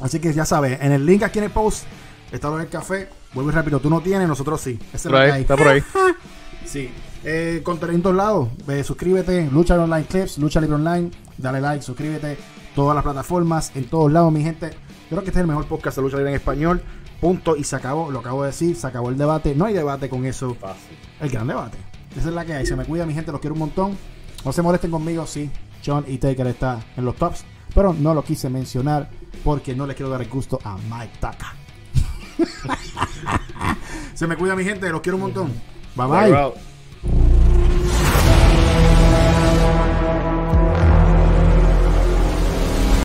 Así que ya sabes, en el link aquí en el post está lo del café. Vuelvo y repito, tú no tienes, nosotros sí. Esa es Por ahí, hay. está por ahí. Sí. Eh, contenido en todos lados. Eh, suscríbete, Lucha Online Clips, Lucha Libre Online. Dale like, suscríbete. Todas las plataformas, en todos lados, mi gente. Yo creo que este es el mejor podcast de lucha libre en español. Punto. Y se acabó, lo acabo de decir, se acabó el debate. No hay debate con eso. Fácil. El gran debate. Esa es la que hay. Se me cuida, mi gente, los quiero un montón. No se molesten conmigo, sí. John y Taker está en los tops. Pero no lo quise mencionar porque no le quiero dar el gusto a Mike Taka. Se me cuida mi gente, los quiero un montón. Bye bye.